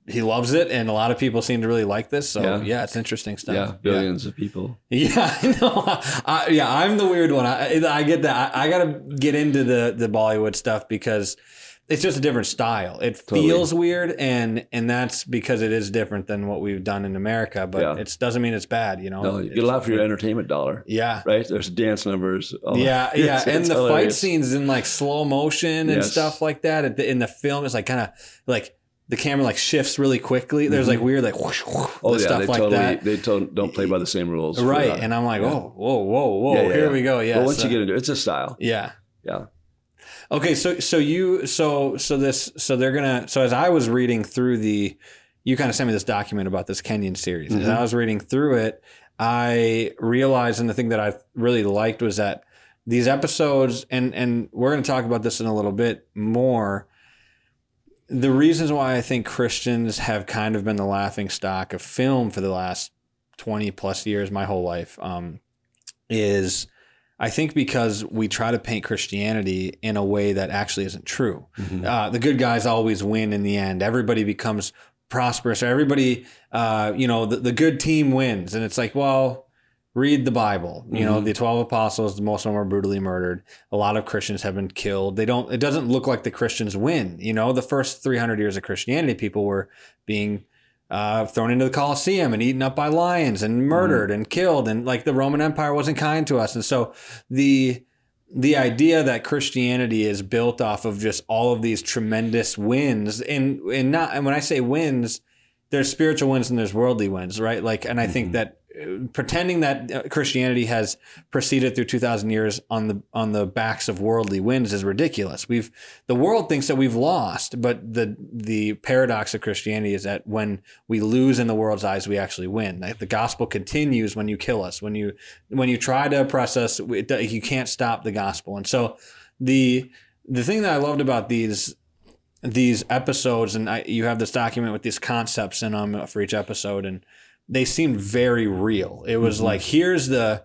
he loves it, and a lot of people seem to really like this. So Yeah. yeah, it's interesting stuff. yeah, billions of people. Yeah, I know. I, yeah, I'm the weird one. I, I get that. I, I got to get into the the Bollywood stuff because it's just a different style. It Totally. feels weird, and and that's because it is different than what we've done in America. But Yeah. it doesn't mean it's bad. You know. No, you get a lot for your entertainment dollar, Yeah. right? There's dance numbers. all- Yeah, yeah, It's- and it's the fight scenes in like slow motion and Yes. stuff like that. In the film, it's like kind of like the camera like shifts really quickly. There's like weird like whoosh, whoosh, Mm-hmm. Oh yeah, stuff they like totally that. they to- don't play by the same rules, Right, and I'm like, Yeah. oh, whoa, whoa, whoa, Yeah, yeah, here we go. Yeah, But once so- you get into it, it's a style. yeah. Yeah, Okay, so so you so so this so they're gonna so as I was reading through the you kind of sent me this document about this Kenyan series. As Mhm. I was reading through it, I realized and the thing that I really liked was that these episodes and and we're gonna talk about this in a little bit more. The reasons why I think Christians have kind of been the laughing stock of film for the last 20 plus years, my whole life, um, is I think because we try to paint Christianity in a way that actually isn't true. Mhm. Uh, the good guys always win in the end. Everybody becomes prosperous. Everybody, uh, you know, the, the good team wins. And it's like, well, read the Bible. You know, Mhm. the 12 apostles, most of them were brutally murdered. A lot of Christians have been killed. They don't, it doesn't look like the Christians win. You know, the first 300 years of Christianity, people were being uh, thrown into the Colosseum and eaten up by lions and murdered and killed. And like the Roman Empire wasn't kind to us. And so the, the idea that Christianity is built off of just all of these tremendous wins and, and not, and when I say wins, there's spiritual wins and there's worldly wins, right? Like, and I think Mhm. that pretending that uh, Christianity has proceeded through 2000 years on the, on the backs of worldly winds is ridiculous. We've, the world thinks that we've lost, but the, the paradox of Christianity is that when we lose in the world's eyes, we actually win. Like the gospel continues when you kill us, when you, when you try to oppress us, you can't stop the gospel. And so the, the thing that I loved about these these episodes, and I, you have this document with these concepts in them for each episode, and they seemed very real. It was Mhm. like here's the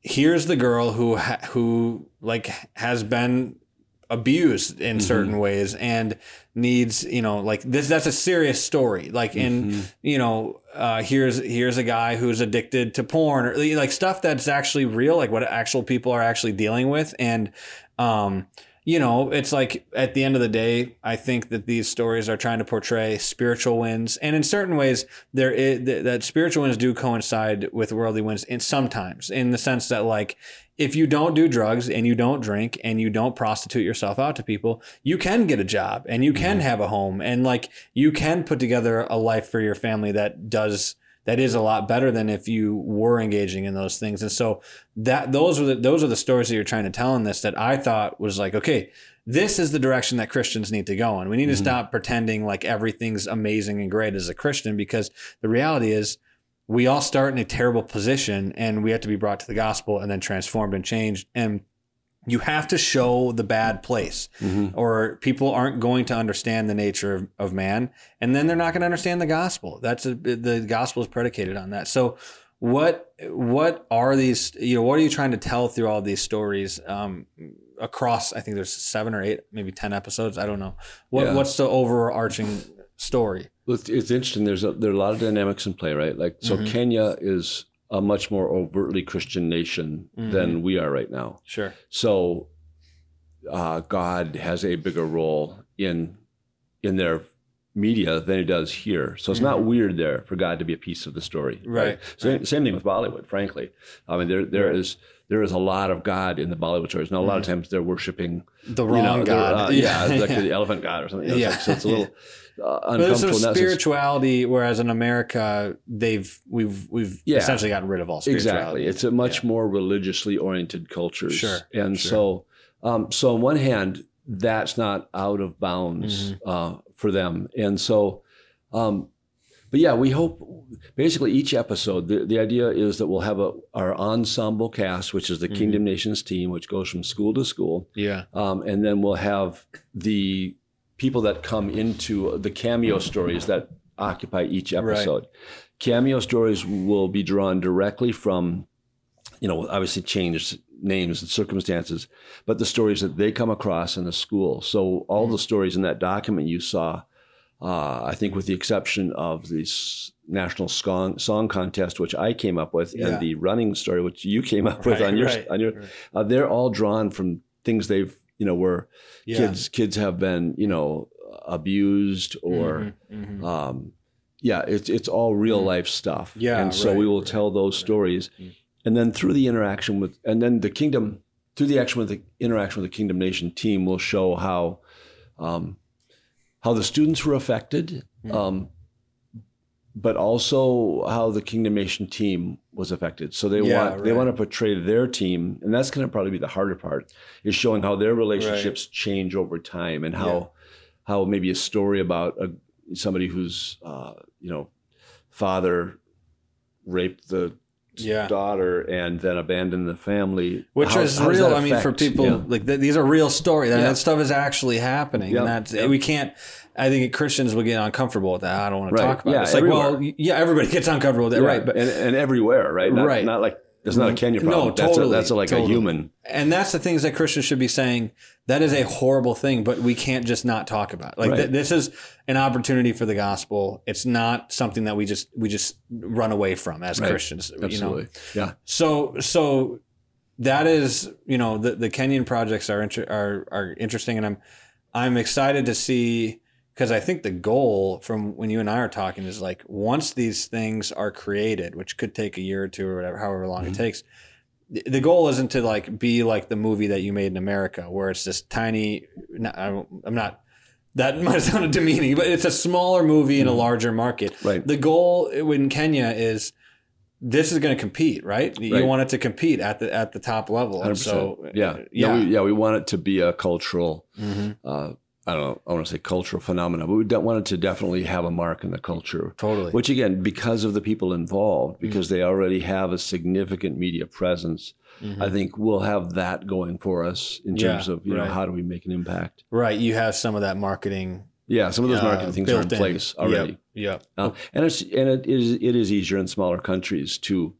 here's the girl who ha, who like has been abused in Mhm. certain ways and needs you know like this that's a serious story like in Mhm. you know, uh, here's here's a guy who's addicted to porn or like stuff that's actually real, like what actual people are actually dealing with, and um, you know, it's like at the end of the day, I think that these stories are trying to portray spiritual wins, and in certain ways, there is th- that spiritual wins do coincide with worldly wins, in sometimes in the sense that like if you don't do drugs and you don't drink and you don't prostitute yourself out to people, you can get a job and you can Mhm. have a home and like you can put together a life for your family that does that is a lot better than if you were engaging in those things. And so that those are the those are the stories that you're trying to tell in this that I thought was like, okay, this is the direction that Christians need to go in. We need to Mhm. stop pretending like everything's amazing and great as a Christian because the reality is we all start in a terrible position and we have to be brought to the gospel and then transformed and changed. And you have to show the bad place Mhm. or people aren't going to understand the nature of, of man and then they're not going to understand the gospel that's a, the gospel is predicated on that so what what are these you know what are you trying to tell through all these stories um, across i think there's seven or eight maybe ten episodes i don't know what Yeah. what's the overarching story Well, it's, it's interesting. There's a, there are a lot of dynamics in play, right? Like, so Mhm. Kenya is a much more overtly Christian nation Mm-hmm. than we are right now. sure So, uh, God has a bigger role in in their media than he does here. So it's not weird there for God to be a piece of the story. Mm-hmm. Right, Same, same thing with Bollywood, frankly. I mean, there there is there is a lot of God in the Bollywood stories. Now, a lot of times they're worshiping The you wrong know, God. uh, yeah, like the elephant God or something. you know, Yeah. So it's a little uh, But there's some uncomfortable. in that sense. spirituality, whereas in America, they've we've we've Yeah. essentially gotten rid of all spirituality. Exactly. It's a much more religiously oriented culture. Sure, And sure. so, um, so on one hand, that's not out of bounds Mm-hmm. uh, for them. And so, um, but yeah, we hope basically each episode, the, the idea is that we'll have a, our ensemble cast, which is the Mm-hmm. Kingdom Nations team, which goes from school to school. yeah, Um, and then we'll have the people that come into the cameo stories that occupy each episode. Cameo stories will be drawn directly from, you know, obviously changed names and circumstances, but the stories that they come across in the school. So all the stories in that document you saw, uh, I think, with the exception of the national song song contest, which I came up with, Yeah. and the running story, which you came up with on your right, on your, right. uh, they're all drawn from things they've, you know, where yeah. kids kids have been, you know, abused or, Mhm, mhm. um, yeah, it's it's all real life stuff. Mm-hmm. Yeah, and so we will right, tell those stories, Mm. and then through the interaction with, and then the kingdom through the action with the interaction with the Kingdom Nation team will show how, um, how the students were affected, Mm. um, but also how the Kingdom Nation team was affected. So they Yeah, want they want to portray their team, and that's going to probably be the harder part, is showing how their relationships change over time and how Yeah. how maybe a story about a, somebody whose uh, you know father raped the Yeah. daughter and then abandoned the family, Which how- is how real. I mean, for people yeah. like th- these are real stories. That, Yeah. that stuff is actually happening, Yeah, and that's yeah. we can't. I think Christians would get uncomfortable with that. I don't want to talk about Yeah, it. It's like, well, yeah, everybody gets uncomfortable with that, Yeah, right? But and, and everywhere, right? Not, Right. Not like it's not a Kenya No, problem. that's totally, a, that's a, like totally. a human. and that's the things that Christians should be saying. That is a horrible thing, but we can't just not talk about. It. Like Right. th- this is an opportunity for the gospel. It's not something that we just we just run away from as Right. Christians. You know, Absolutely. Yeah. So so that is you know the the Kenyan projects are inter- are are interesting, and I'm I'm excited to see because I think the goal from when you and I are talking is like once these things are created, which could take a year or two or whatever, however long Mm-hmm. it takes. The goal isn't to like be like the movie that you made in America, where it's this tiny. I'm not. That might sound demeaning, but it's a smaller movie in a larger market. Mm-hmm. Right. The goal in Kenya is this is going to compete, right? You Right. want it to compete at the at the top level. 100%. So yeah. uh, No, yeah, we, yeah. We want it to be a cultural, Mhm. uh, I don't know, I want to say cultural phenomenon, but we don't want it to definitely have a mark in the culture. totally. Which again, because of the people involved, Mm-hmm. because they already have a significant media presence, I think we'll have that going for us in Mm-hmm. Yeah, terms of you know how do we make an impact. right, you have some of that marketing. Yeah, some of those uh, marketing things are in in. place already. Yeah. yep. Uh, and it's and it is it is easier in smaller countries to,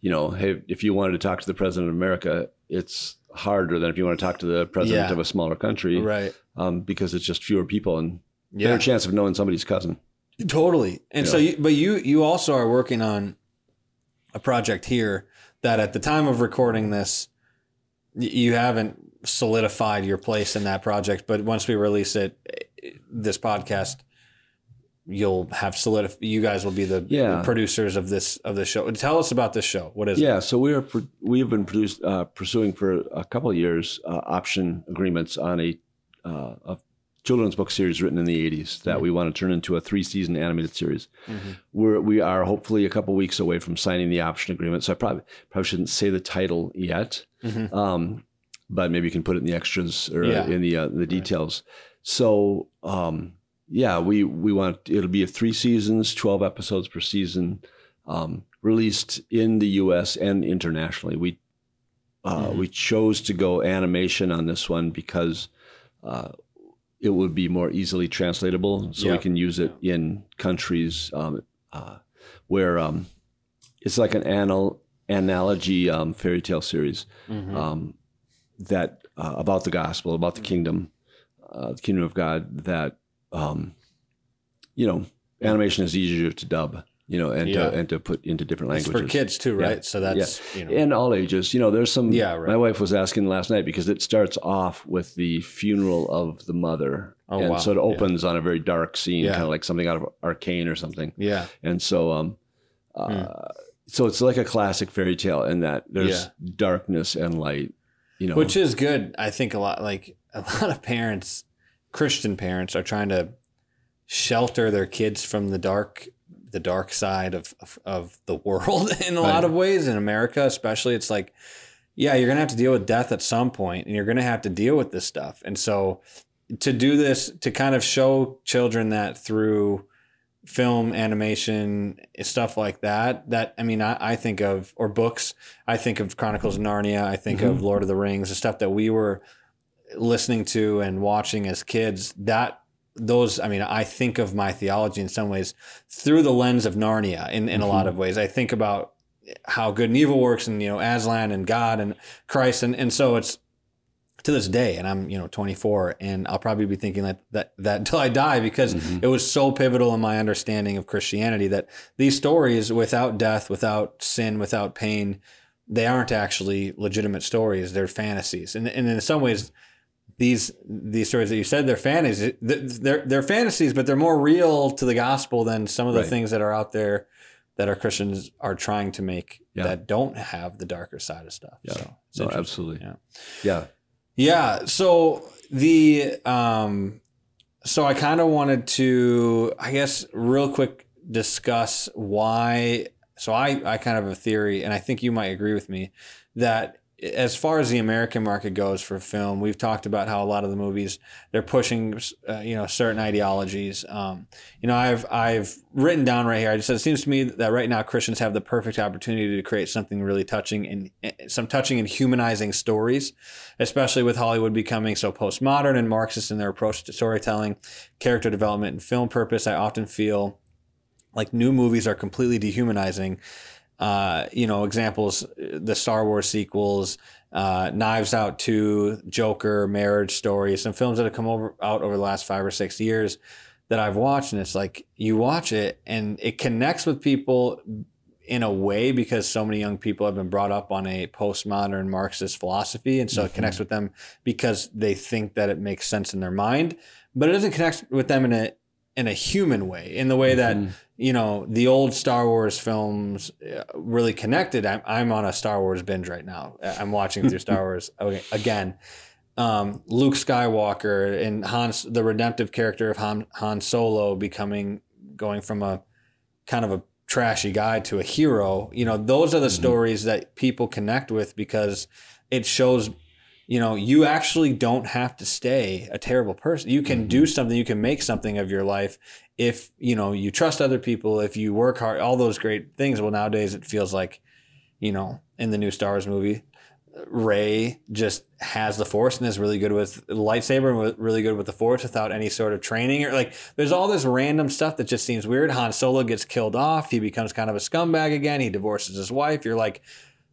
you know, hey, if you wanted to talk to the president of America, it's harder than if you want to talk to the president Yeah. of a smaller country, Right. um, because it's just fewer people and Yeah. better chance of knowing somebody's cousin. Totally. And so, you, but you you also are working on a project here that at the time of recording this, you haven't solidified your place in that project. But once we release it, this podcast, you'll have solidif- You guys will be the Yeah. producers of this of this show. Tell us about this show. What is it? Yeah, so we are pro- we have been produced, uh, pursuing for a couple of years uh, option agreements on a, uh, a children's book series written in the 80s that we want to turn into a three season animated series. We're, we are hopefully a couple weeks away from signing the option agreement. So I probably probably shouldn't say the title yet, Mhm. um, but maybe you can put it in the extras or Yeah. in the uh, the details. So um, yeah, we we want it'll be a three seasons, twelve episodes per season, um, released in the U.S. and internationally. We uh, Mhm. we chose to go animation on this one because uh, it would be more easily translatable, so Yeah. we can use it in countries um, uh, where um, it's like an anal- analogy um, fairy tale series Mhm. um, that uh, about the gospel, about the kingdom, uh, the kingdom of God. That um, you know, animation is easier to dub, you know, and Yeah. to, and to put into different It's languages for kids too, Yeah. right? So that's you know. and all ages. You know, there's some. Yeah, right. My wife was asking last night because it starts off with the funeral of the mother, Oh, and wow. so it Yeah. opens on a very dark scene, Yeah. kind of like something out of Arcane or something. Yeah. And so, um, uh, so it's like a classic fairy tale in that there's darkness and light. You know, Which is good. I think a lot like a lot of parents, Christian parents, are trying to shelter their kids from the dark the dark side of of, of the world in a Right. lot of ways in America especially it's like yeah you're going to have to deal with death at some point and you're going to have to deal with this stuff and so to do this to kind of show children that through film animation stuff like that that i mean i, I think of or books i think of chronicles of narnia i think mm-hmm. of lord of the rings the stuff that we were listening to and watching as kids that those i mean i think of my theology in some ways through the lens of narnia in, in a lot mm-hmm. of ways. I think about how good and evil works and you know aslan and god and christ. And, and so it's to this day and i'm you know 24 and i'll probably be thinking that that, that until i die because mm-hmm. it was so pivotal in my understanding of christianity that these stories without death without sin without pain they aren't actually legitimate stories. They're fantasies. And, and in some ways these these stories that you said they're fantasies they're they're fantasies but they're more real to the gospel than some of the Right. things that are out there that our christians are trying to make Yeah. that don't have the darker side of stuff Yeah. so no, absolutely. Yeah. Yeah. Yeah. So the um so I kind of wanted to I guess real quick discuss why so I I kind of have a theory and I think you might agree with me that as far as the American market goes for film, we've talked about how a lot of the movies they're pushing, uh, you know, certain ideologies. Um, you know, I've I've written down right here. I just said it seems to me that right now Christians have the perfect opportunity to create something really touching and eh, some touching and humanizing stories, especially with Hollywood becoming so postmodern and Marxist in their approach to storytelling, character development, and film purpose. I often feel like new movies are completely dehumanizing. Uh, you know, examples: the Star Wars sequels, uh, Knives Out Two, Joker, Marriage Story, some films that have come over out over the last five or six years that I've watched, and it's like you watch it and it connects with people in a way because so many young people have been brought up on a postmodern Marxist philosophy, and so it connects with them because they think that it makes sense in their mind, but it doesn't connect with them in a in a human way, in the way that Mhm. you know the old Star Wars films uh, really connected. I'm, I'm on a Star Wars binge right now. I'm watching through Star Wars again. Um, Luke Skywalker and Han's the redemptive character of Han, Han Solo becoming going from a kind of a trashy guy to a hero. You know, those are the Mhm. stories that people connect with because it shows you know, you actually don't have to stay a terrible person. You can do mm-hmm. something, you can make something of your life if, you know, you trust other people, if you work hard, all those great things. Well, nowadays it feels like, you know, in the new Star Wars movie, Rey just has the force and is really good with the lightsaber and really good with the force without any sort of training or like there's all this random stuff that just seems weird. Han Solo gets killed off, he becomes kind of a scumbag again, he divorces his wife. You're like,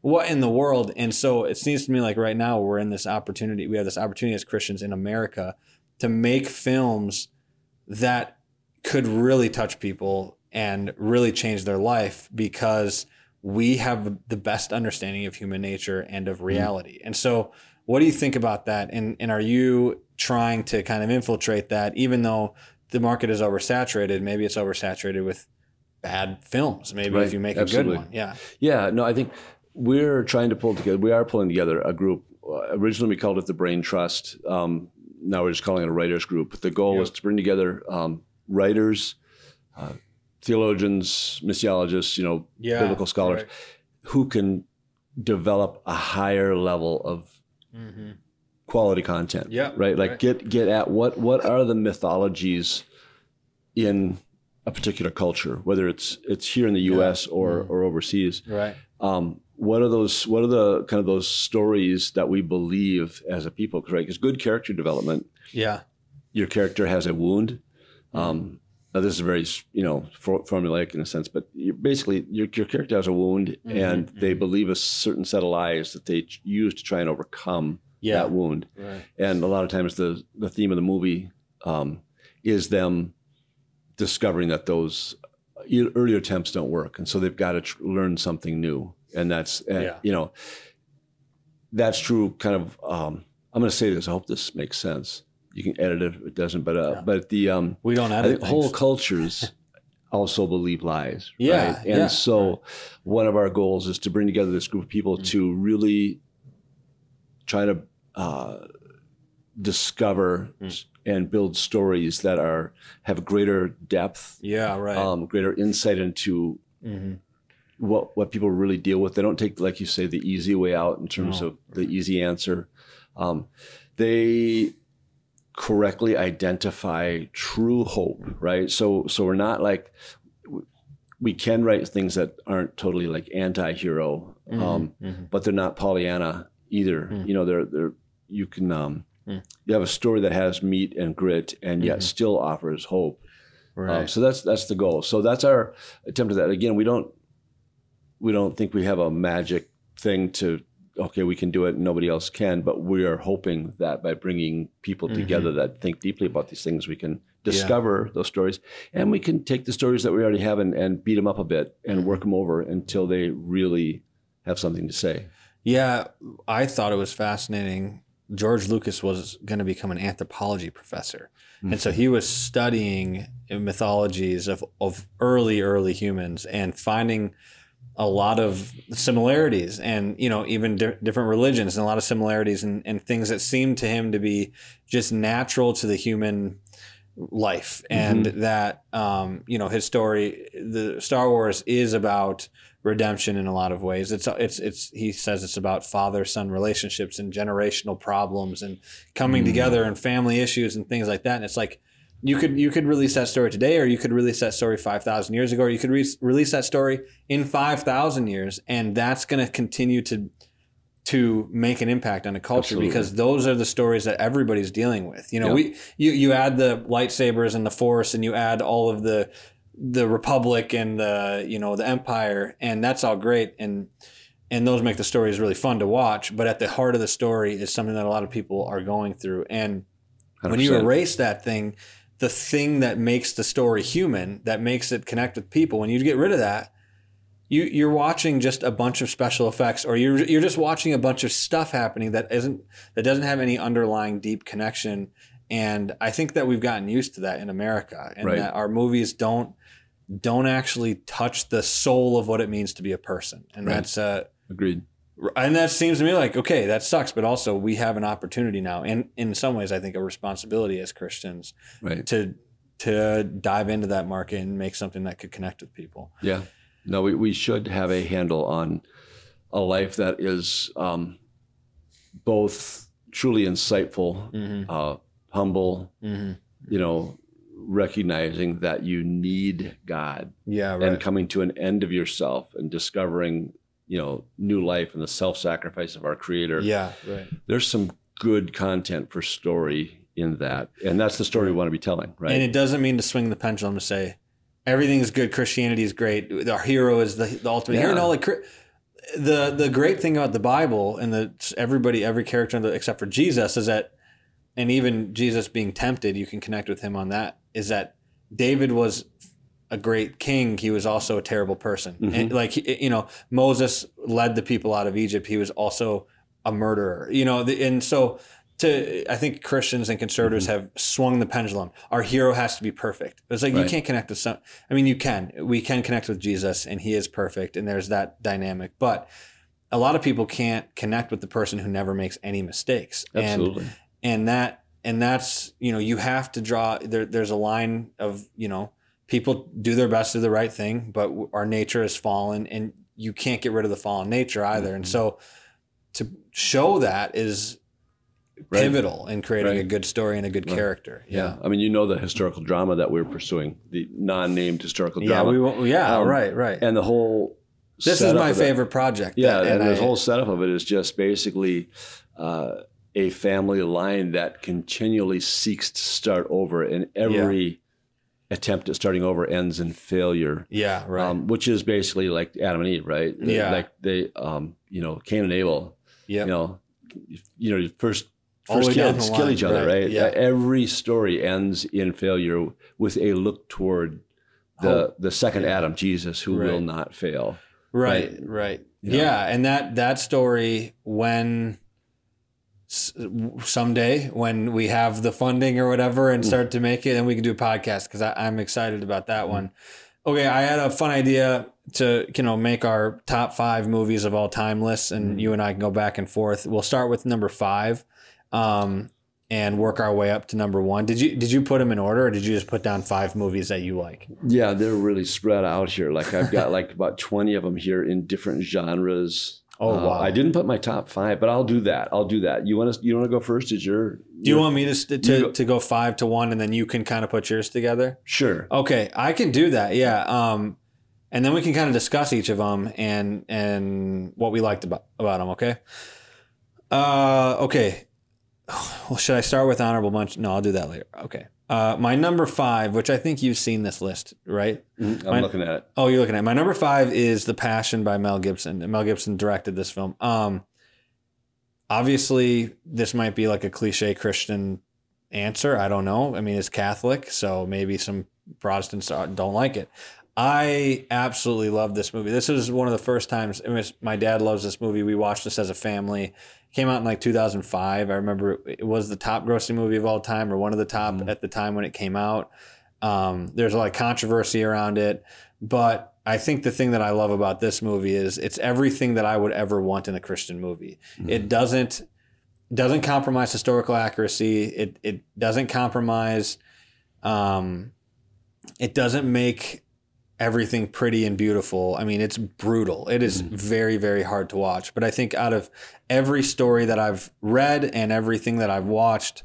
what in the world? And so it seems to me like right now we're in this opportunity. We have this opportunity as Christians in America to make films that could really touch people and really change their life because we have the best understanding of human nature and of hmm. reality. And so, what do you think about that? And and are you trying to kind of infiltrate that, even though the market is oversaturated? Maybe it's oversaturated with bad films. Maybe if you make Absolutely. a good one, yeah. Yeah, no, I think we're trying to pull together. We are pulling together a group. Originally, we called it the Brain Trust. Um, now we're just calling it a writers group. But the goal is to bring together um, writers, uh, theologians, missiologists, you know, Yeah, biblical scholars, right. who can develop a higher level of Mm-hmm. quality content. Yeah, Right. Like right. get get at what what are the mythologies in a particular culture, whether it's it's here in the U.S. or Mm. or overseas. Right. Um, what are those? What are the kind of those stories that we believe as a people? Right. Because good character development, Yeah. your character has a wound. Mm-hmm. Um, now this is very you know for, formulaic in a sense, but basically your, your character has a wound, Mhm, and they believe a certain set of lies that they use to try and overcome Yeah. that wound. Right. And a lot of times the the theme of the movie um, is them discovering that those e- earlier attempts don't work, and so they've got to tr- learn something new. And that's uh, Yeah. you know that's true. Kind of. Um, I'm going to say this. I hope this makes sense. you can edit it if it doesn't, but uh, Yeah. but the um, We don't I edit whole cultures also believe lies. Yeah, right? and yeah. so one of our goals is to bring together this group of people Mm. to really try to uh, discover Mm. and build stories that are have greater depth, Yeah, right. um, greater insight into hmm what what people really deal with. They don't take, like you say, the easy way out in terms No. of the easy answer. Um, they correctly identify true hope, right? So so we're not like we can write things that aren't totally like anti-hero, um, Mhm. but they're not Pollyanna either. Mm. You know, they're they're you can um, Mm. you have a story that has meat and grit and yet Mhm. still offers hope. right. Um, so that's that's the goal. So that's our attempt at that. Again, we don't we don't think we have a magic thing to okay we can do it and nobody else can, but we are hoping that by bringing people Mhm. together that think deeply about these things, we can discover those stories and we can take the stories that we already have and, and beat them up a bit and Mm-hmm. work them over until they really have something to say. Yeah, I thought it was fascinating. George Lucas was going to become an anthropology professor. And so he was studying mythologies of, of early, early humans and finding a lot of similarities and, you know, even di- different religions and a lot of similarities and, and things that seemed to him to be just natural to the human life. And that, um, you know, his story, the Star Wars is about redemption in a lot of ways. It's it's it's he says it's about father son relationships and generational problems and coming Mm. together and family issues and things like that. And it's like you could you could release that story today, or you could release that story five thousand years ago, or you could re- release that story in five thousand years, and that's going to continue to to make an impact on a culture Absolutely. because those are the stories that everybody's dealing with. You know, Yeah. we you you add the lightsabers and the force, and you add all of the the republic and the you know the empire, and that's all great and and those make the stories really fun to watch. But at the heart of the story is something that a lot of people are going through, and when you erase that thing, the thing that makes the story human, that makes it connect with people, when you get rid of that, you you're watching just a bunch of special effects, or you're you're just watching a bunch of stuff happening that isn't that doesn't have any underlying deep connection. And I think that we've gotten used to that in America, and Right. that our movies don't don't actually touch the soul of what it means to be a person, and Right. that's uh, Agreed. And that seems to me like okay that sucks but also we have an opportunity now and in some ways i think a responsibility as christians Right. to to dive into that market and make something that could connect with people Yeah. No, we, we should have a handle on a life that is um, both truly insightful, mm-hmm. uh, humble, Mm-hmm. you know, recognizing that you need God yeah and coming to an end of yourself and discovering, you know, new life and the self sacrifice of our Creator. yeah right There's some good content for story in that. And that's the story we want to be telling, right? and it doesn't mean to swing the pendulum to say everything is good christianity is great our hero is the, the ultimate hero Yeah. no like the the great thing about the bible and the everybody every character the- except for jesus is that and even jesus being tempted you can connect with him on that is that david was a great king he was also a terrible person. Mhm. and like you know moses led the people out of egypt. He was also a murderer you know the, and so to i think christians and conservatives have swung the pendulum. Our hero has to be perfect. It's like you can't connect with some i mean you can we can connect with jesus and he is perfect and there's that dynamic but a lot of people can't connect with the person who never makes any mistakes. And Absolutely. and that and that's you know you have to draw there, there's a line of you know people do their best to do the right thing but our nature has fallen and you can't get rid of the fallen nature either and Mhm. so to show that is Right. pivotal in creating a good story and a good Right. character Yeah. I mean, you know the historical drama that we're pursuing, the non-named historical yeah drama. we won't, yeah Um, right right and the whole this is my favorite project Yeah, that- and, the I- whole setup of it is just basically uh, a family line that continually seeks to start over, in every attempt at starting over ends in failure. yeah right Um, which is basically like Adam and Eve, right? Yeah. Like they, um, you know, Cain and Abel. yeah You know, you know, first first kids kill each other, right, right? yeah. Every story ends in failure with a look toward the Hope. the second Yeah. Adam, Jesus, who Right. will not fail. right right Yeah. yeah. and that that story when someday when we have the funding or whatever and start to make it, then we can do a podcast because I'm excited about that one. Okay, I had a fun idea to you know make our top five movies of all time lists, and you and I can go back and forth. We'll start with number five, um, and work our way up to number one. Did you did you put them in order, or did you just put down five movies that you like? Yeah, they're really spread out here. Like I've got like about 20 of them here in different genres. Oh, Uh, wow. I didn't put my top five, but I'll do that. I'll do that. You want to? You want to go first? Is your? Do you want me to to, go- to go five to one, and then you can kind of put yours together? Sure. Okay, I can do that. Yeah. Um, and then we can kind of discuss each of them and and what we liked about about them. Okay. Uh, okay. Well, should I start with honorable mention? No, I'll do that later. Okay. Uh, my number five, which I think you've seen this list, right? Mhm, I'm Mine- looking at it. Oh, you're looking at it. my number five is The Passion by Mel Gibson. And Mel Gibson directed this film. Um, obviously, this might be like a cliche Christian answer. I don't know. I mean, it's Catholic, so maybe some Protestants don't like it. I absolutely love this movie. This is one of the first times. My dad loves this movie. We watched this as a family. Came out in like 2005. I remember it, was the top grossing movie of all time, or one of the top Mhm. at the time when it came out. Um, there's a lot of controversy around it, but I think the thing that I love about this movie is it's everything that I would ever want in a Christian movie. It doesn't doesn't compromise historical accuracy. It it doesn't compromise. Um, it doesn't make everything pretty and beautiful. I mean, it's brutal. It is mm-hmm. very very hard to watch. But I think out of every story that I've read and everything that I've watched,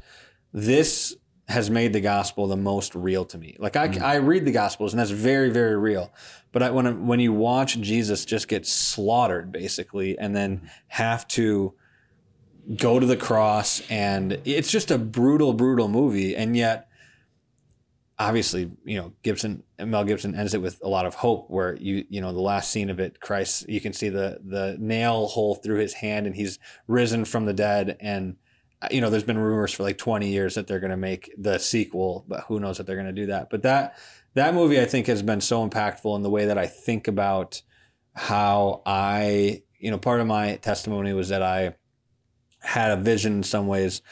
this has made the gospel the most real to me. Like I, mm-hmm. I read the gospels and that's very, very real. But I, when when you watch Jesus just get slaughtered basically, and then mm-hmm. have to go to the cross, and it's just a brutal, brutal movie, and yet. Obviously, you know Gibson, Mel Gibson ends it with a lot of hope. Where you, you know, the last scene of it, Christ, you can see the the nail hole through his hand, and he's risen from the dead, and uh, you know, there's been rumors for like 20 years that they're going to make the sequel, but who knows if they're going to do that. But that that movie I think has been so impactful in the way that I think about how I, you know, part of my testimony was that I had a vision in some ways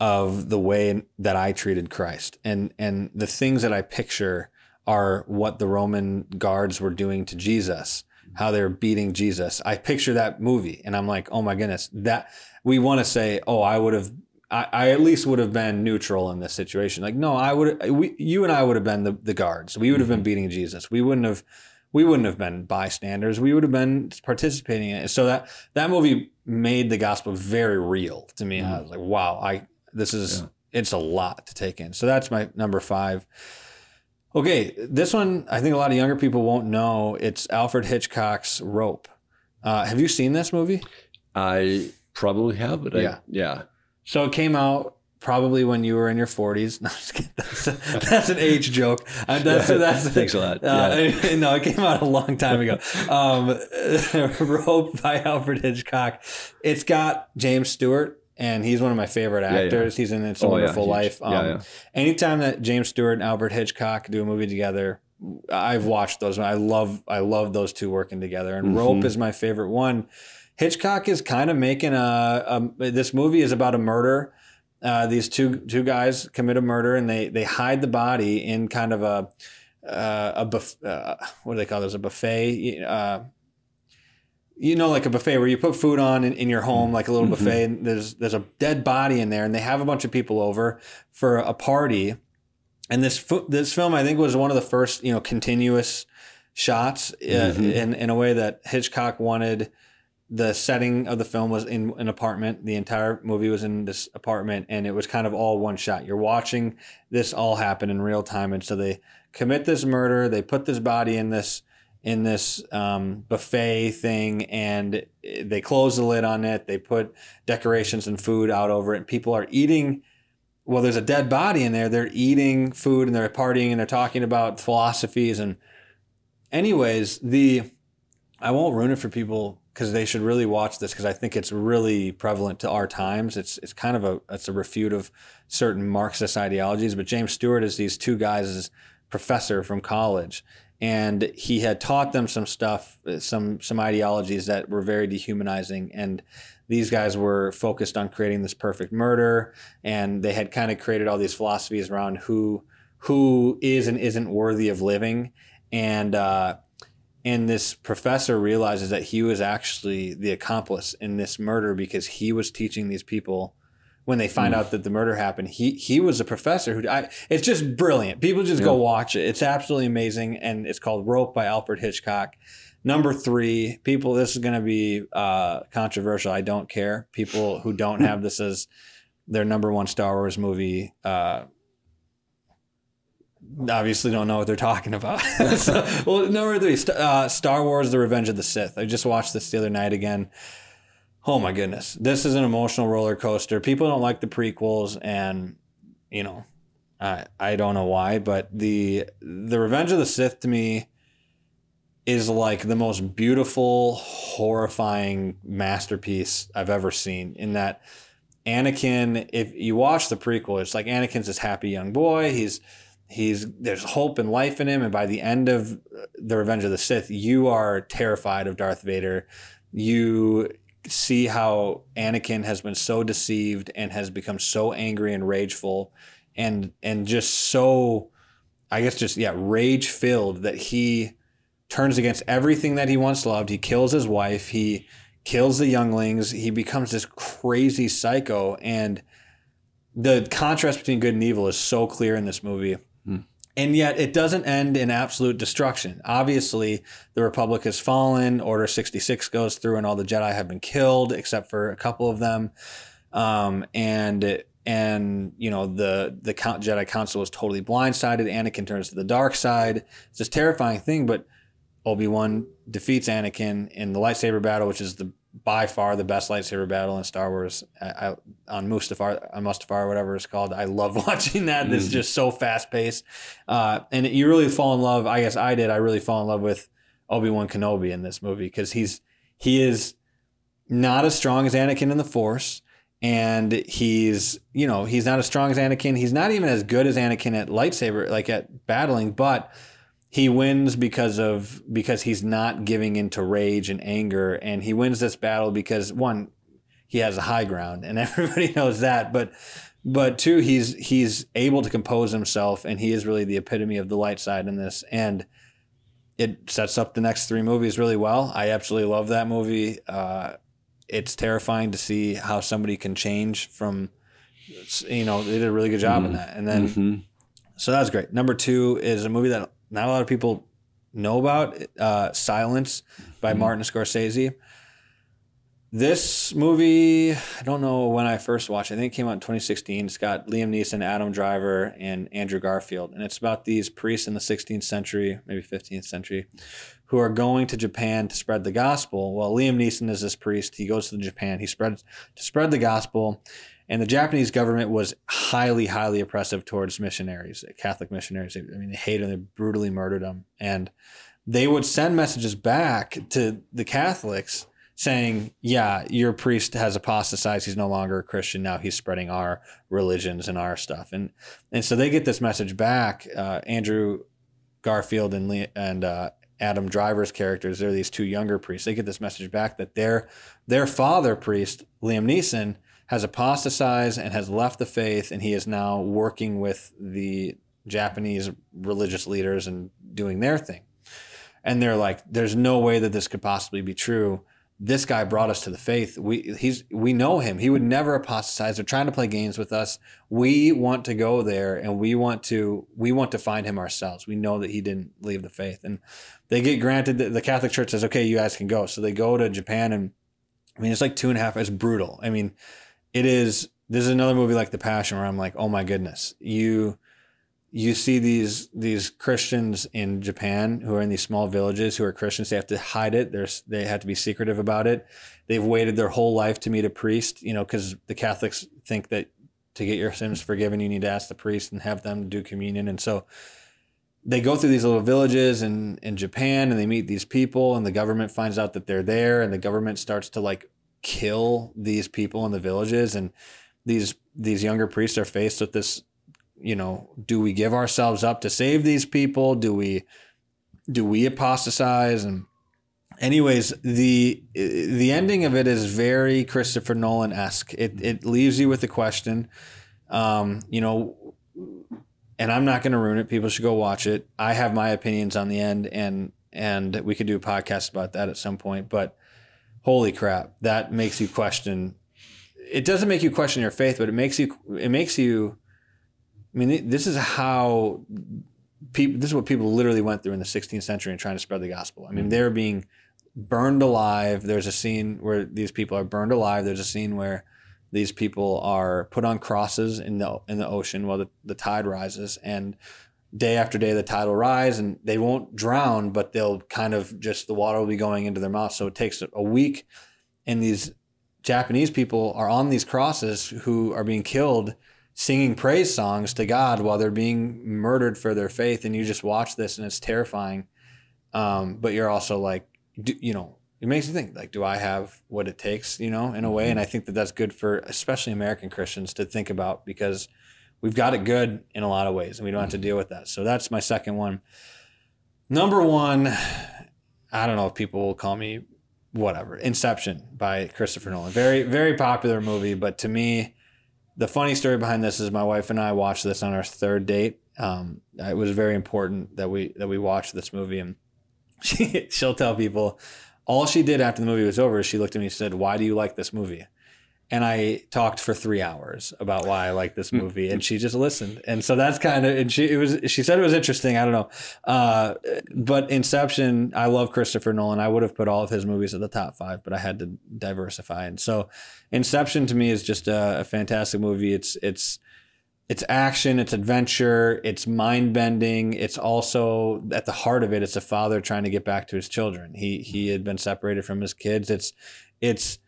of the way that I treated Christ. And and the things that I picture are what the Roman guards were doing to Jesus, how they're beating Jesus. I picture that movie and I'm like, "Oh my goodness, that we want to say, "Oh, I would have I, I at least would have been neutral in this situation. Like, no, I would we you and I would have been the, the guards. We would have been mm-hmm. beating Jesus. We wouldn't have we wouldn't have been bystanders. We would have been participating in it. So that that movie made the gospel very real to me. I mm-hmm. was like, wow, I this is Yeah. it's a lot to take in. So that's my number five. Okay, this one I think a lot of younger people won't know. It's Alfred Hitchcock's Rope. Uh, have you seen this movie? I probably have, but Yeah. I, yeah. So it came out probably when you were in your 40s. No, I'm just kidding. That's, a- that's an age joke. Uh, that's, that's, Thanks a lot. Uh, No, it came out a long time ago. Um, Rope by Alfred Hitchcock. It's got James Stewart, and he's one of my favorite yeah. actors. He's in It's a Oh, Wonderful huge. Life. Yeah, Um, yeah. Anytime that James Stewart and Albert Hitchcock do a movie together, I've watched those. I love I love those two working together. And Rope Mhm. is my favorite one. Hitchcock is kind of making a, a this movie is about a murder. Uh, these two two guys commit a murder and they they hide the body in kind of a uh, a buff, uh, what do they call this a buffet uh, you know like a buffet where you put food on in, in your home like a little Mhm. buffet and there's there's a dead body in there and they have a bunch of people over for a party and this this film I think was one of the first you know continuous shots uh, Mhm. in in a way that Hitchcock wanted the setting of the film was in an apartment. The entire movie was in this apartment, and it was kind of all one shot. You're watching this all happen in real time, and so they commit this murder. They put this body in this in this um, buffet thing, and they close the lid on it. They put decorations and food out over it, and people are eating. Well, there's a dead body in there. They're eating food and they're partying and they're talking about philosophies and, anyways, the I won't ruin it for people because they should really watch this because I think it's really prevalent to our times. It's it's kind of a it's a refute of certain Marxist ideologies. But James Stewart is these two guys professor from college, and he had taught them some stuff, some some ideologies that were very dehumanizing. And these guys were focused on creating this perfect murder, and they had kind of created all these philosophies around who who is and isn't worthy of living, and uh, and this professor realizes that he was actually the accomplice in this murder because he was teaching these people when they find out that the murder happened. He he was a professor who I, it's just brilliant. People just go watch it. It's absolutely amazing, and it's called Rope by Alfred Hitchcock. Number three, people. This is going to be uh, controversial. I don't care. People who don't have this as their number one Star Wars movie. Uh, obviously don't know what they're talking about. so, well, number three, uh, Star Wars: The Revenge of the Sith. I just watched this the other night again. Oh my goodness, this is an emotional roller coaster. People don't like the prequels, and you know, I I don't know why, but the the Revenge of the Sith to me is like the most beautiful, horrifying masterpiece I've ever seen. In that. Anakin, if you watch the prequel, it's like Anakin's this happy young boy. He's he's there's hope and life in him and by the end of the revenge of the sith you are terrified of darth vader you see how anakin has been so deceived and has become so angry and rageful and and just so i guess just yeah rage filled that he turns against everything that he once loved. He kills his wife. He kills the younglings. He becomes this crazy psycho. And the contrast between good and evil is so clear in this movie and yet it doesn't end in absolute destruction. Obviously, the Republic has fallen, Order 66 goes through, and all the Jedi have been killed, except for a couple of them. Um, and and you know the the Jedi Council is totally blindsided. Anakin turns to the dark side. It's this terrifying thing, but Obi Wan defeats Anakin in the lightsaber battle, which is the by far the best lightsaber battle in Star Wars I, I, on Mustafar, on Mustafar, whatever it's called. I love watching that. Mm. It's just so fast paced, uh, and you really fall in love. I guess I did. I really fall in love with Obi Wan Kenobi in this movie because he's he is not as strong as Anakin in the Force, and he's you know he's not as strong as Anakin. He's not even as good as Anakin at lightsaber, like at battling, but he wins because of because he's not giving into rage and anger. And he wins this battle because one he has a high ground and everybody knows that. But but two he's he's able to compose himself and he is really the epitome of the light side in this. And it sets up the next three movies really well. I absolutely love that movie. Uh, it's terrifying to see how somebody can change from you know they did a really good job mm-hmm. in that. And then mm-hmm. so that was great. Number two is a movie that not a lot of people know about uh, Silence by mm-hmm. Martin Scorsese. This movie, I don't know when I first watched it. I think it came out in 2016. It's got Liam Neeson, Adam Driver, and Andrew Garfield. And it's about these priests in the 16th century, maybe 15th century, who are going to Japan to spread the gospel. Well, Liam Neeson is this priest. He goes to Japan. He spreads to spread the gospel. And the Japanese government was highly, highly oppressive towards missionaries, Catholic missionaries. I mean, they hated them, they brutally murdered them. And they would send messages back to the Catholics saying, yeah, your priest has apostatized. He's no longer a Christian. Now he's spreading our religions and our stuff. And, and so they get this message back. Uh, Andrew Garfield and, Le- and uh, Adam Driver's characters, they're these two younger priests. They get this message back that their, their father priest, Liam Neeson, has apostatized and has left the faith, and he is now working with the Japanese religious leaders and doing their thing. And they're like, "There's no way that this could possibly be true." This guy brought us to the faith. We he's we know him. He would never apostatize. They're trying to play games with us. We want to go there, and we want to we want to find him ourselves. We know that he didn't leave the faith, and they get granted. That the Catholic Church says, "Okay, you guys can go." So they go to Japan, and I mean, it's like two and a half. It's brutal. I mean, it is this is another movie like The Passion where I'm like, oh my goodness, you you see these these Christians in Japan who are in these small villages who are Christians. They have to hide it. They're, they have to be secretive about it. They've waited their whole life to meet a priest, you know, because the Catholics think that to get your sins forgiven, you need to ask the priest and have them do communion. And so they go through these little villages in, in Japan and they meet these people and the government finds out that they're there and the government starts to like kill these people in the villages and these these younger priests are faced with this you know do we give ourselves up to save these people do we do we apostatize and anyways, the the ending of it is very Christopher Nolan esque. It it leaves you with the question, um, you know, and I'm not going to ruin it. People should go watch it. I have my opinions on the end, and and we could do a podcast about that at some point. But holy crap, that makes you question. It doesn't make you question your faith, but it makes you it makes you. I mean, this is how people. This is what people literally went through in the 16th century in trying to spread the gospel. I mean, mm-hmm. they're being burned alive. There's a scene where these people are burned alive. There's a scene where these people are put on crosses in the in the ocean while the, the tide rises and day after day the tide will rise and they won't drown but they'll kind of just the water will be going into their mouth. So it takes a week and these japanese people are on these crosses who are being killed singing praise songs to god while they're being murdered for their faith. And you just watch this and it's terrifying. Um, but you're also like do, you know it makes you think like do i have what it takes you know in a way? And i think that that's good for especially american christians to think about because we've got it good in a lot of ways and we don't have to deal with that. So that's my second one. Number one i don't know if people will call me whatever. Inception by christopher nolan. Very very popular movie but to me the funny story behind this is my wife and i watched this on our third date. Um, it was very important that we that we watched this movie and she she'll tell people all she did after the movie was over is she looked at me and said, "Why do you like this movie?" And I talked for three hours about why I like this movie, and she just listened. And so that's kind of and she it was she said it was interesting. I don't know, uh, but Inception. I love Christopher Nolan. I would have put all of his movies at the top five, but I had to diversify. And so, Inception to me is just a, a fantastic movie. It's it's it's action, it's adventure, it's mind bending. It's also at the heart of it. It's a father trying to get back to his children. He he had been separated from his kids. It's it's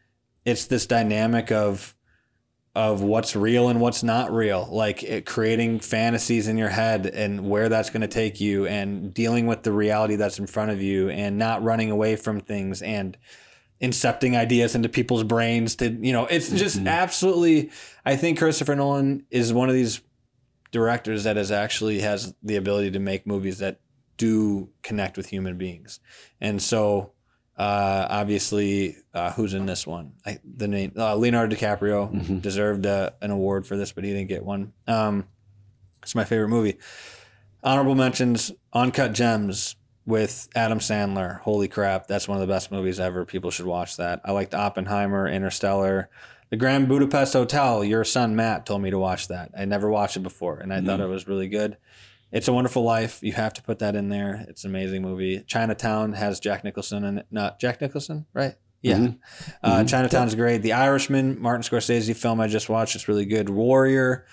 it's this dynamic of of what's real and what's not real, like it, creating fantasies in your head and where that's going to take you, and dealing with the reality that's in front of you, and not running away from things, and incepting ideas into people's brains to you know it's just mm-hmm. absolutely i think christopher nolan is one of these directors that has actually has the ability to make movies that do connect with human beings and so uh, obviously uh, who's in this one I, the name uh, leonardo dicaprio mm-hmm. deserved uh, an award for this but he didn't get one um, it's my favorite movie honorable mentions uncut gems with Adam Sandler. Holy crap, that's one of the best movies ever. People should watch that. I liked Oppenheimer, Interstellar, The Grand Budapest Hotel. Your son Matt told me to watch that. I never watched it before, and I mm thought it was really good. It's a Wonderful Life. You have to put that in there. It's an amazing movie. Chinatown has Jack Nicholson in it. Not Jack Nicholson, right? Yeah. Mm-hmm. Uh, mm-hmm. Chinatown's great. The Irishman, Martin Scorsese film I just watched. It's really good. Warrior.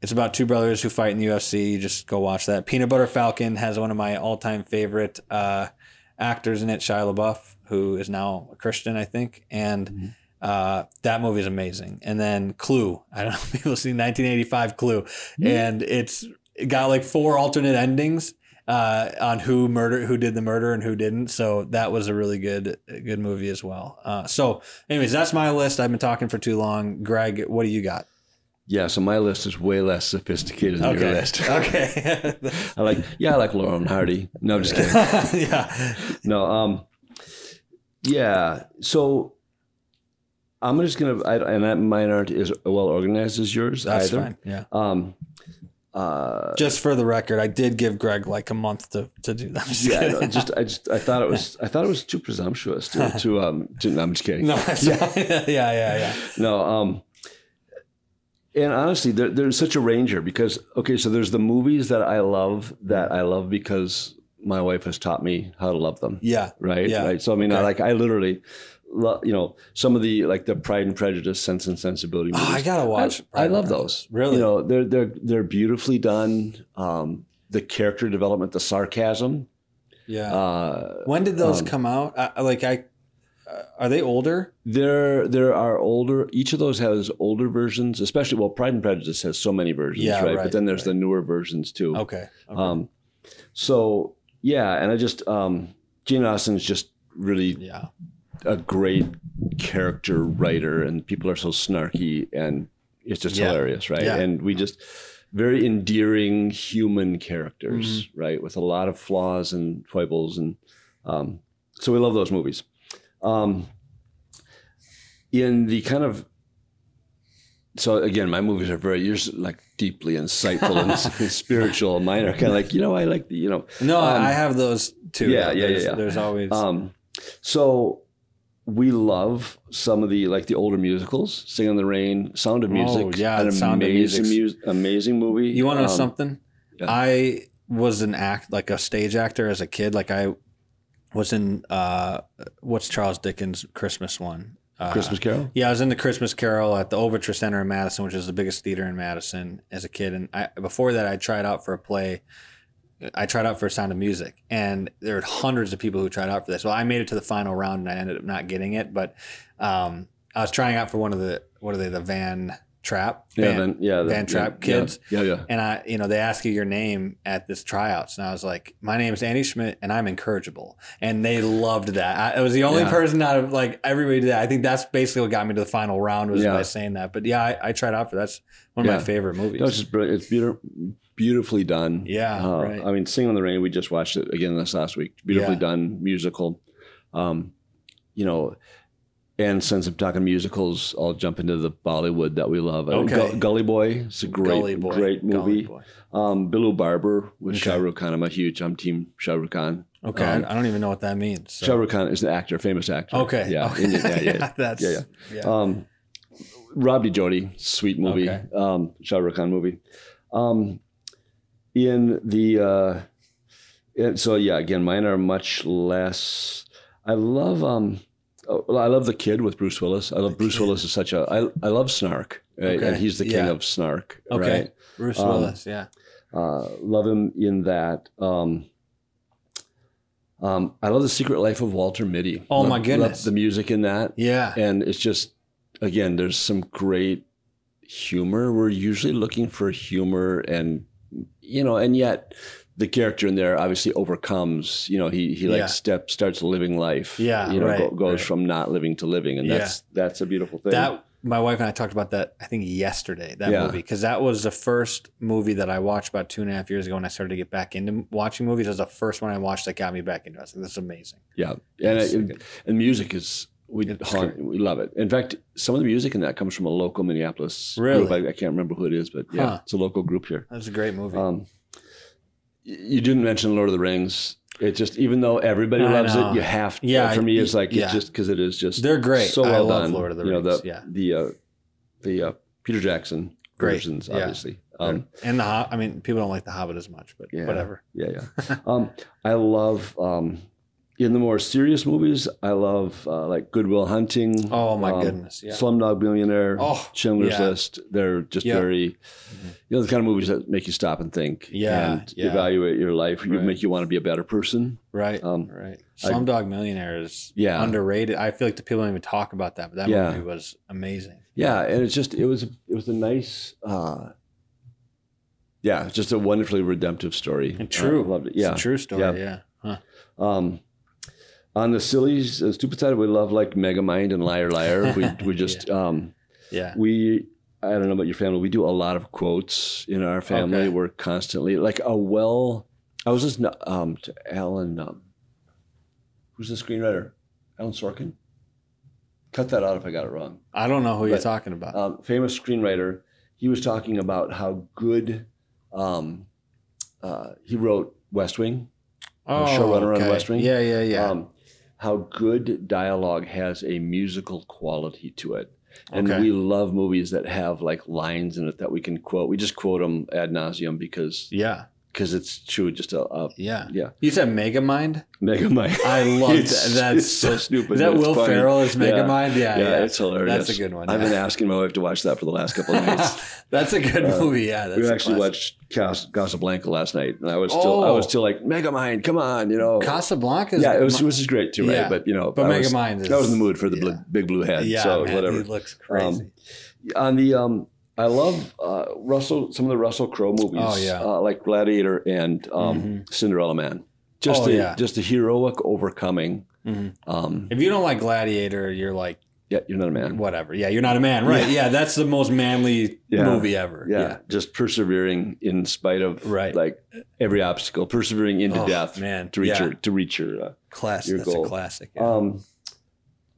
It's about two brothers who fight in the UFC. You just go watch that. Peanut Butter Falcon has one of my all-time favorite uh, actors in it, Shia LaBeouf, who is now a Christian, I think, and mm-hmm. uh, that movie is amazing. And then Clue. I don't know if people see 1985 Clue, mm-hmm. and it's it got like four alternate endings uh, on who murder, who did the murder, and who didn't. So that was a really good, good movie as well. Uh, so, anyways, that's my list. I've been talking for too long. Greg, what do you got? Yeah, so my list is way less sophisticated than okay. your list. okay. I like yeah, I like Laurel and Hardy. No, I'm just kidding. yeah. No, um yeah. So I'm just gonna I, and mine aren't as well organized as yours That's either. Fine. Yeah. Um uh, just for the record, I did give Greg like a month to, to do that. Yeah, no, just I just I thought it was I thought it was too presumptuous to, to um to, no, I'm just kidding. No, yeah. yeah, yeah, yeah. No, um and honestly, there, there's such a range here because okay, so there's the movies that I love that I love because my wife has taught me how to love them. Yeah. Right. Yeah. Right. So I mean, okay. I, like I literally, you know, some of the like the Pride and Prejudice, Sense and Sensibility. Movies, oh, I gotta watch. I, I love those. Really. You know, they're they're they're beautifully done. Um, the character development, the sarcasm. Yeah. Uh, when did those um, come out? I, like I are they older? There, there are older. Each of those has older versions, especially. Well, Pride and Prejudice has so many versions, yeah, right? right? But then there's right. the newer versions too. Okay. okay. Um, so yeah, and I just um, Jane Austen's just really yeah a great character writer, and people are so snarky, and it's just yeah. hilarious, right? Yeah. And we just very endearing human characters, mm-hmm. right, with a lot of flaws and foibles and. Um, so we love those movies. Um, in the kind of so again, my movies are very you're like deeply insightful and spiritual. Mine are kind of like you know I like the you know No, Um, I have those too. yeah, yeah, there's, yeah, yeah. There's always. Um, so we love some of the like the older musicals, Sing in the Rain, Sound of Music. Oh, yeah, an Sound amazing, mu- amazing movie. you want to know Um, something? yeah. I was an act like a stage actor as a kid. Like I was in uh, what's Charles Dickens' Christmas one? Uh, Christmas Carol. Yeah, I was in the Christmas Carol at the Overture Center in Madison, which is the biggest theater in Madison as a kid. And I, before that, I tried out for a play. I tried out for Sound of Music, and there were hundreds of people who tried out for this. Well, I made it to the final round, and I ended up not getting it. But um, I was trying out for one of the what are they? The Von Trapp. Yeah, Van- yeah, the- Von Trapp yeah, kids. Yeah, yeah. and I, you know, they ask you your name at this tryouts, and I was like, "My name is Andy Schmidt, and I'm incorrigible." And they loved that. I, it was the only Yeah. person out of like everybody did that. I think that's basically what got me to the final round was Yeah. by saying that. But yeah, I, I tried out for that's one of Yeah. my favorite movies. It's just brilliant. It's beautiful, beautifully done. Yeah, Uh, right. I mean, Singin' in the Rain. We just watched it again this last week. Beautifully Yeah. done musical. Um, you know, and since I'm talking musicals, I'll jump into the Bollywood that we love. I mean, Okay. Gu- Gully Boy. It's a great, Gully Boy. great Gully movie. Boy. Um, Billu Barber with Okay. Shah Rukh Khan. I'm a huge. I'm team Shah Rukh Khan. Okay, Um, I, don't even know what that means. so- Shah Rukh Khan is an actor, famous actor. Okay, Yeah. okay. Indian- yeah, yeah. that's Yeah, yeah. yeah. Um, Rob. Sweet movie, Okay. um, Shah Rukh Khan movie. Um, in the uh, and so yeah, again, mine are much less. I love um, oh, I love the kid with Bruce Willis. I love Bruce Willis is such a. I I love Snark, right? Okay, and he's the king yeah. of Snark. Okay, right? Bruce Um, Willis. Yeah. Uh, love him in that. Um, um, I love the Secret Life of Walter Mitty. Oh, Love- my goodness. the music in that Yeah. and it's just again there's some great humor we're usually looking for humor and you know and yet the character in there obviously overcomes you know he he like Yeah. step starts living life Yeah, you know right, go, goes right. from not living to living and Yeah. that's that's a beautiful thing That my wife and I talked about that. I think yesterday that Yeah. movie because that was the first movie that I watched about two and a half years ago when I started to get back into watching movies. It was the first one I watched that got me back into. it. I was like, "This is amazing." yeah and good. and music is we we love it in fact some of the music in that comes from a local minneapolis Really? group I, I can't remember who it is but yeah Huh. it's a local group here That was a great movie. Um, you didn't mention Lord of the Rings. It just, even though everybody I loves know. it, you have. To, Yeah, for me, I- it's like yeah. it's just because it is just. They're great. So I well love done. Lord of the You know Rings, the yeah. the uh, the uh, Peter Jackson Great, versions, yeah. obviously. Um, and the I mean, people don't like the Hobbit as much, but Yeah. whatever. yeah, yeah. um, I love um, in the more serious movies. I love uh, like Goodwill Hunting. Oh my um, goodness, yeah. Slumdog Millionaire. Oh, Schindler's yeah. List. They're just Yeah. very, you know, the kind of movies that make you stop and think. Yeah, and yeah. evaluate your life. You make you want to be a better person. Right, Um, right. I- Slumdog Millionaire is Yeah. underrated. I feel like the people don't even talk about that, but that movie was amazing. Yeah, and it's just it was it was a nice, uh, yeah, just a wonderfully redemptive story. And true. I loved it. Yeah. It's a true story. Yeah. Yeah. Huh. Um, on the sillies, uh, stupid side, we love like Megamind and Liar Liar. We we just um, Yeah. we I don't know about your family. We do a lot of quotes in our family. Okay. We're constantly like a well. I was listening to, um, to Alan. Um, who's the screenwriter? Alan Sorkin. Cut that out if I got it wrong. I don't know who you're talking about. um, famous screenwriter. He was talking about how good um, uh, he wrote West Wing. oh, showrunner on West Wing? Yeah, yeah, yeah. Um, how good dialogue has a musical quality to it. And Okay. we love movies that have like lines in it that we can quote. We just quote them ad nauseum because yeah, because it's true. Just a, a yeah. yeah, You said Megamind. Megamind. I love It's- that. That's it's so stupid. Is that Will funny. Ferrell as Yeah. Megamind? Yeah, Yeah, yeah. it's hilarious. That's a good one. I've yeah. been asking my wife to watch that for the last couple of nights. That's a good Uh, movie. Yeah, that's we actually classic. watched Cas- Casablanca last night, and I was still I Oh. was still like Megamind, come on, you know. Casablanca. yeah, it was which is great too, right? Yeah. But you know, But I was, Megamind is. I was in the mood for the yeah. big blue head, Yeah, so man, whatever. He looks crazy. On the um, I love uh, Russell some of the Russell Crowe movies, Oh, yeah. uh, like Gladiator and um, Mhm. Cinderella Man. Just Oh, the yeah. just the heroic overcoming. Mhm. Um, If you don't like Gladiator, you're like Yeah, you're not a man. whatever. Yeah, you're not a man, right? Yeah, that's the most manly Yeah. movie ever. Yeah, Yeah. just persevering in spite of Right. like every obstacle, persevering into Oh, death man. to reach Yeah. your to reach your. Uh, classic. Your That's goal. a classic. yeah. um,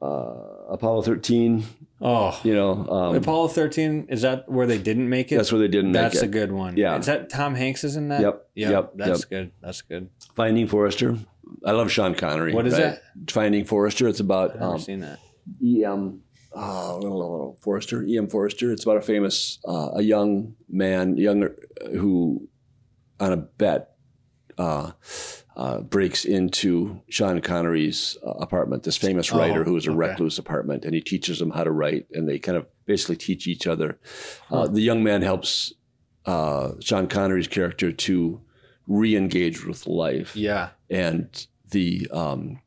uh, Apollo 13. Oh, You know, um, Apollo 13 is that where they didn't make it? that's where they didn't make it. That's a good one. Yeah. Is that Tom Hanks is in that? Yep, yep, That's yep. good. That's good. Finding Forrester. I love Sean Connery. What is right? Finding Forrester. It's I've about never um, seen that. E.M. Oh, Forrester, E.M. Forrester. It's about a famous, uh, a young man, younger, who, on a bet, uh, uh, breaks into Sean Connery's uh, apartment. This famous Oh, writer who is a okay. recluse apartment, and he teaches them how to write, and they kind of basically teach each other. Uh, the young man helps uh, Sean Connery's character to re-engage with life Yeah. and the um,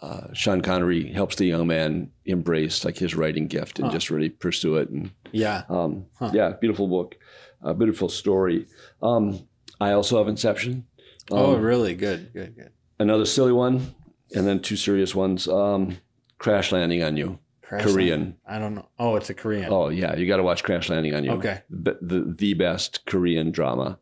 uh, Sean Connery helps the young man embrace like his writing gift and Huh. just really pursue it. And Yeah. um, Huh. yeah, beautiful book, a beautiful story. Um, I also have Inception. Um, oh, really? Good. Good. Good. another silly one, and then two serious ones. Um, Crash Landing on You, Crash Korean. Landing. I don't know. Oh, it's a Korean. Oh yeah, you got to watch Crash Landing on You. Okay. the, the the best Korean drama.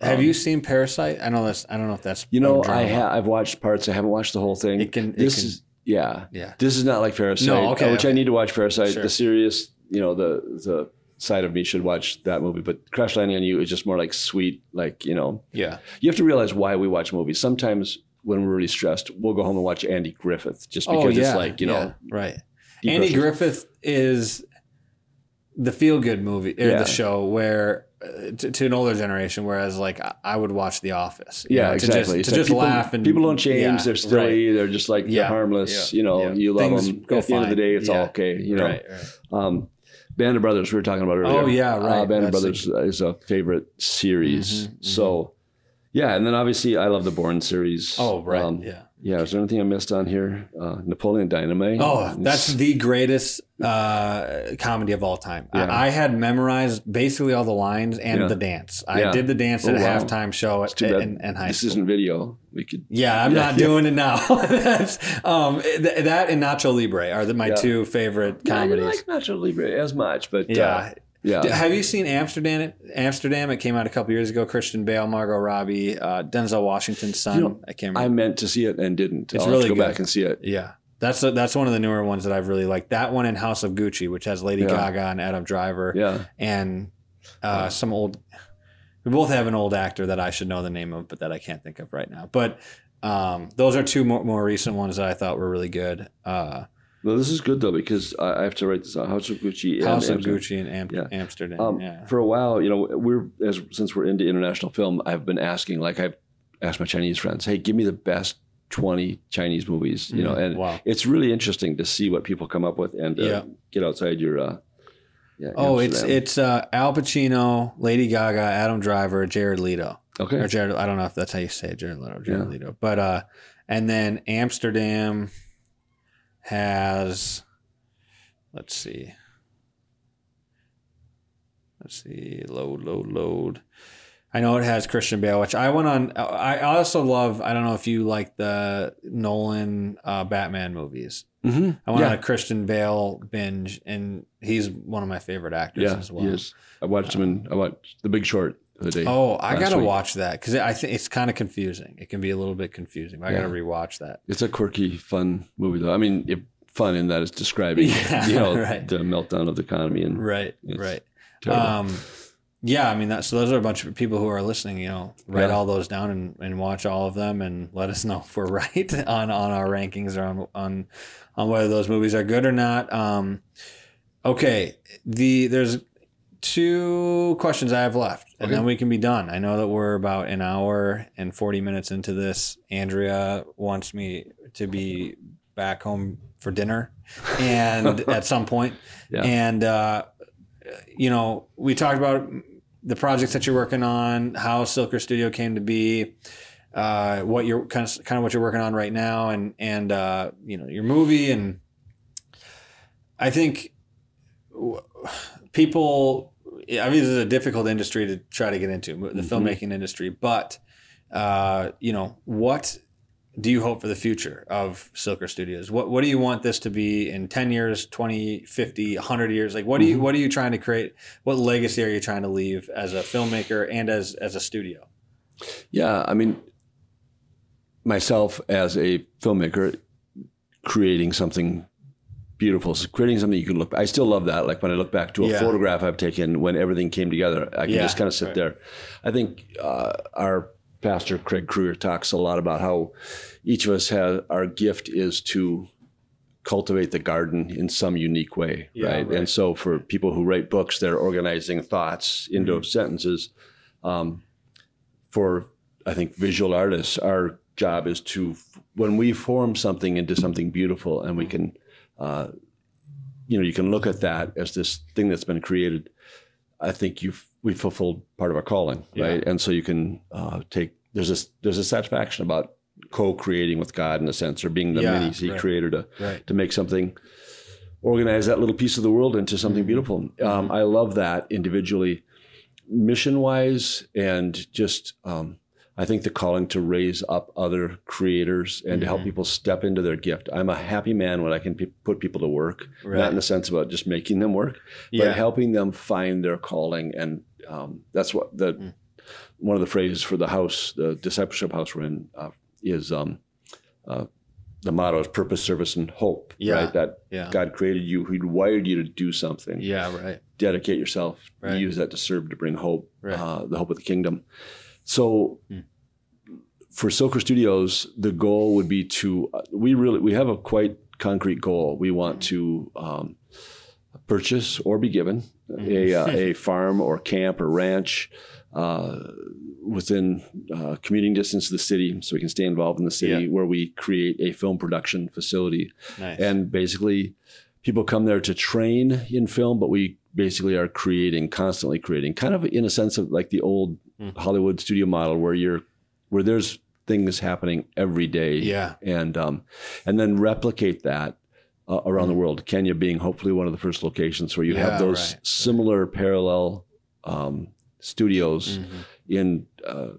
Have um, you seen Parasite? I know that's. I don't know if that's. You know. I ha- I've watched parts. I haven't watched the whole thing. It can. It this can is yeah. yeah. This is not like Parasite. No, okay, uh, which I need to watch Parasite. Sure. The serious, you know, the the side of me should watch that movie. But Crash Landing on You is just more like sweet, like you know. Yeah. You have to realize why we watch movies. Sometimes when we're really stressed, we'll go home and watch Andy Griffith just because oh yeah. it's like you yeah, know. Right. Andy. Griffith is the feel good movie or Yeah. the show where uh, to, to an older generation, whereas like I, would watch The Office. Yeah, know, exactly. To just, to just people, laugh and people don't change. yeah, they're silly. They're just like Yeah. they're harmless. Yeah. You know, Yeah. you love Things them. go At the end of the day, it's all okay. You know, Right. right. Um, Band of Brothers we were talking about earlier. Oh, yeah, right. Uh, Band of Brothers is a favorite series. Mhm, mhm. So, yeah, and then obviously I love the Bourne series. Oh right. Um, yeah. Yeah. Is there anything I missed on here? Uh, Napoleon Dynamite. Oh, that's the greatest uh, comedy of all time. Yeah. I, I had memorized basically all the lines and Yeah. the dance. I Yeah. did the dance Oh, at a wow. halftime show at, in, in high this school. isn't video. We could. Yeah, I'm not doing it now. That's, um, th- that and Nacho Libre are the, my two favorite I comedies. didn't like Nacho Libre as much, but Yeah. uh, yeah. Have you seen Amsterdam? Amsterdam. It came out a couple years ago. Christian Bale, Margot Robbie, uh, Denzel Washington's son. You know, I can't Remember. I meant to see it and didn't. It's I'll really go good. back and see it. yeah, that's a, that's one of the newer ones that I've really liked. That one in House of Gucci, which has Lady Yeah. Gaga and Adam Driver Yeah. and uh, some old. We both have an old actor that I should know the name of, but that I can't think of right now. But um, those are two more, more recent ones that I thought were really good. Uh, No, this is good though because I I have to write this out. House of Gucci. and House of Amsterdam. Gucci and Am- Yeah. Amsterdam. Um, yeah. For a while, you know, we're as since we're into international film, I've been asking, like, I've asked my Chinese friends, "Hey, give me the best twenty Chinese movies," you know, Mhm. and wow. it's really interesting to see what people come up with and uh, Yeah. get outside your. Uh, yeah, Oh, it's it's uh, Al Pacino, Lady Gaga, Adam Driver, Jared Leto, okay. or Jared. I don't know if that's how you say it, Jared Leto, Jared Yeah. Leto. But uh, and then Amsterdam has. Let's see. Let's see. Load, load, load. I know it has Christian Bale, which I went on. I also love. I don't know if you like the Nolan uh, Batman movies. hmm I went Yeah. on a Christian Bale binge, and he's one of my favorite actors Yeah, as well. Yes. I watched him in. I watched The Big Short day. Oh, I gotta week. watch that because I think it's kind of confusing. It can be a little bit confusing. But I gotta Yeah. rewatch that. It's a quirky, fun movie, though. I mean, it, fun in that it's describing, Yeah, you know, right. the meltdown of the economy and Right, right. Um, yeah, I mean that. So those are a bunch of people who are listening. You know, write Yeah. all those down and, and watch all of them, and let us know if we're right on on our rankings or on on on whether those movies are good or not. Um, okay, the there's two questions I have left, and Okay. then we can be done. I know that we're about an hour and forty minutes into this. Andrea wants me to be back home for dinner, and at some point, Yeah. and uh, you know, we talked about the projects that you're working on, how Silker Studio came to be, uh, what you're kind of kind of what you're working on right now, and and uh, you know your movie, and I think w- people. I mean, this is a difficult industry to try to get into the Mhm. filmmaking industry, but uh, you know what do you hope for the future of Silker Studios? What what do you want this to be in 10 years, 20, 50, 100 years? Like what do you Mm-hmm. what are you trying to create? What legacy are you trying to leave as a filmmaker and as as a studio? Yeah, I mean, myself as a filmmaker, creating something beautiful, so creating something you can look. I still love that. Like when I look back to a Yeah. photograph I've taken when everything came together, I can Yeah, just kind of sit right. there. I think uh, our pastor Craig Kruger talks a lot about how each of us has our gift is to cultivate the garden in some unique way, Yeah, right? right. And so for people who write books, they're organizing thoughts into Mm-hmm. sentences. Um, for I think visual artists, our job is to when we form something into something beautiful, and we can, uh, you know, you can look at that as this thing that's been created. I think you've we fulfilled part of our calling, right? And so you can uh, take there's a there's a satisfaction about co-creating with God in a sense, or being the Yeah, mini C right. creator to Right. to make something organize that little piece of the world into something Mm-hmm. beautiful. Um, I love that individually, mission wise, and just um, I think the calling to raise up other creators and to help Mhm. people step into their gift. I'm a happy man when I can put people to work, Right. not in the sense about just making them work, but Yeah. helping them find their calling. And um, that's what the Mm. one of the phrases for the house, the discipleship house we're in, uh, is um, uh, the motto is purpose, service, and hope. Yeah. Right. That Yeah. God created you, He wired you to do something. Yeah, right. Dedicate yourself. Right. Use that to serve to bring hope, Right. uh, the hope of the kingdom. So, Hmm. for Silker Studios, the goal would be to uh, we really we have a quite concrete goal. We want to um, purchase or be given a uh, a farm or camp or ranch. Uh, within uh, commuting distance of the city, so we can stay involved in the city, Yeah. where we create a film production facility Nice. and basically people come there to train in film but we basically are creating constantly creating kind of in a sense of like the old Mm. hollywood studio model where you're where there's things happening every day yeah. and um and then replicate that uh, around the world kenya being hopefully one of the first locations where you Mm. Yeah, have those right. similar parallel um, studios Mhm. in uh,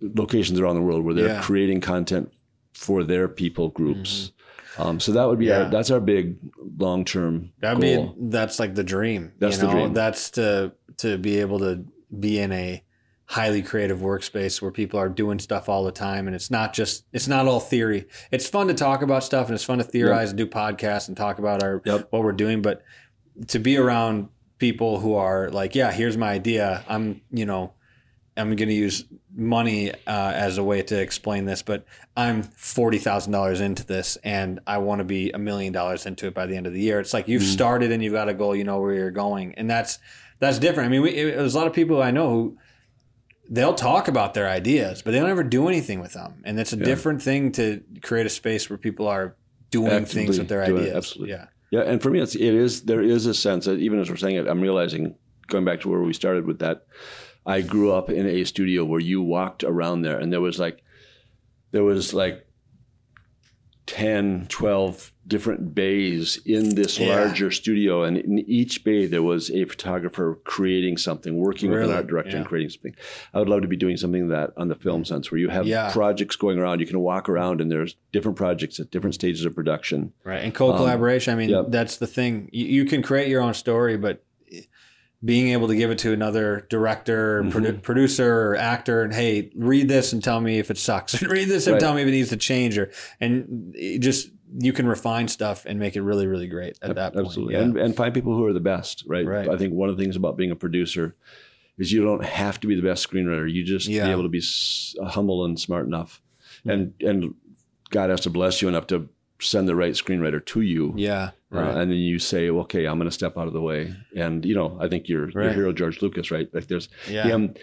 locations around the world where they're Yeah. creating content for their people groups. Um, so that would be Mm-hmm. Yeah. our, that's our big long term That'd be that's like the dream. That's you the dream. That's to to be able to be in a highly creative workspace where people are doing stuff all the time and it's not just it's not all theory. It's fun to talk about stuff and it's fun to theorize and do podcasts and talk about our Yep. what we're doing, but to be around people who are like, yeah, here's my idea. I'm, you know, I'm going to use money uh, as a way to explain this, but I'm forty thousand dollars into this, and I want to be a million dollars into it by the end of the year. It's like you've Mhm. started and you've got a goal, you know where you're going, and that's that's different. I mean, we, it, there's a lot of people I know who they'll talk about their ideas, but they don't ever do anything with them, and it's a Yeah. different thing to create a space where people are doing Actively things with their doing it, ideas. absolutely. Yeah. Yeah, and for me, it's it is there is a sense that even as we're saying it, I'm realizing going back to where we started with that. I grew up in a studio where you walked around there, and there was like there was like 10, 12 different bays in this Yeah. larger studio, and in each bay there was a photographer creating something, working with an art director and creating something. I would love to be doing something that on the film sense, where you have Yeah. projects going around, you can walk around, and there's different projects at different stages of production. Right. And co collaboration, I mean, yep. that's the thing. You, you can create your own story, but being able to give it to another director, Mhm. produ- producer, or actor, and hey, read this and tell me if it sucks. read this and Right. tell me if it needs to change, or and just you can refine stuff and make it really, really great at that point. Absolutely. Yeah. And, and find people who are the best, right? Right. I think one of the things about being a producer is you don't have to be the best screenwriter. You just Yeah. be able to be s- humble and smart enough. And and God has to bless you enough to send the right screenwriter to you. yeah. Uh, Right. and then you say, okay, I'm going to step out of the way. And, you know, I think your, your Right. hero, George Lucas, right? Like there's yeah. him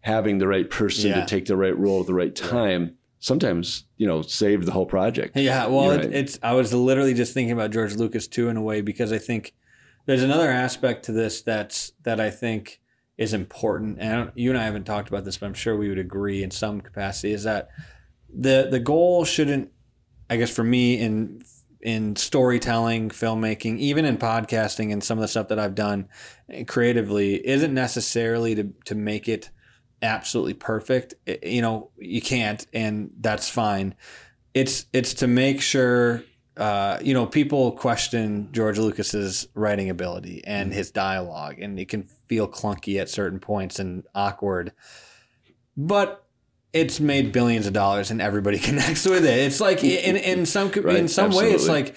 having the right person Yeah. to take the right role at the right time. Sometimes, you know, saved the whole project. Yeah, well, it, right. it's. I was literally just thinking about George Lucas too, in a way, because I think there's another aspect to this that's that I think is important. And I don't, you and I haven't talked about this, but I'm sure we would agree in some capacity. Is that the the goal shouldn't, I guess, for me in in storytelling, filmmaking, even in podcasting, and some of the stuff that I've done creatively, isn't necessarily to to make it absolutely perfect. It- you know, you can't, and that's fine. It's it's to make sure. Uh, you know, people question George Lucas's writing ability and his dialogue, and it can feel clunky at certain points and awkward. But it's made billions of dollars, and everybody connects with it. It's like in in some in Right, some way, it's like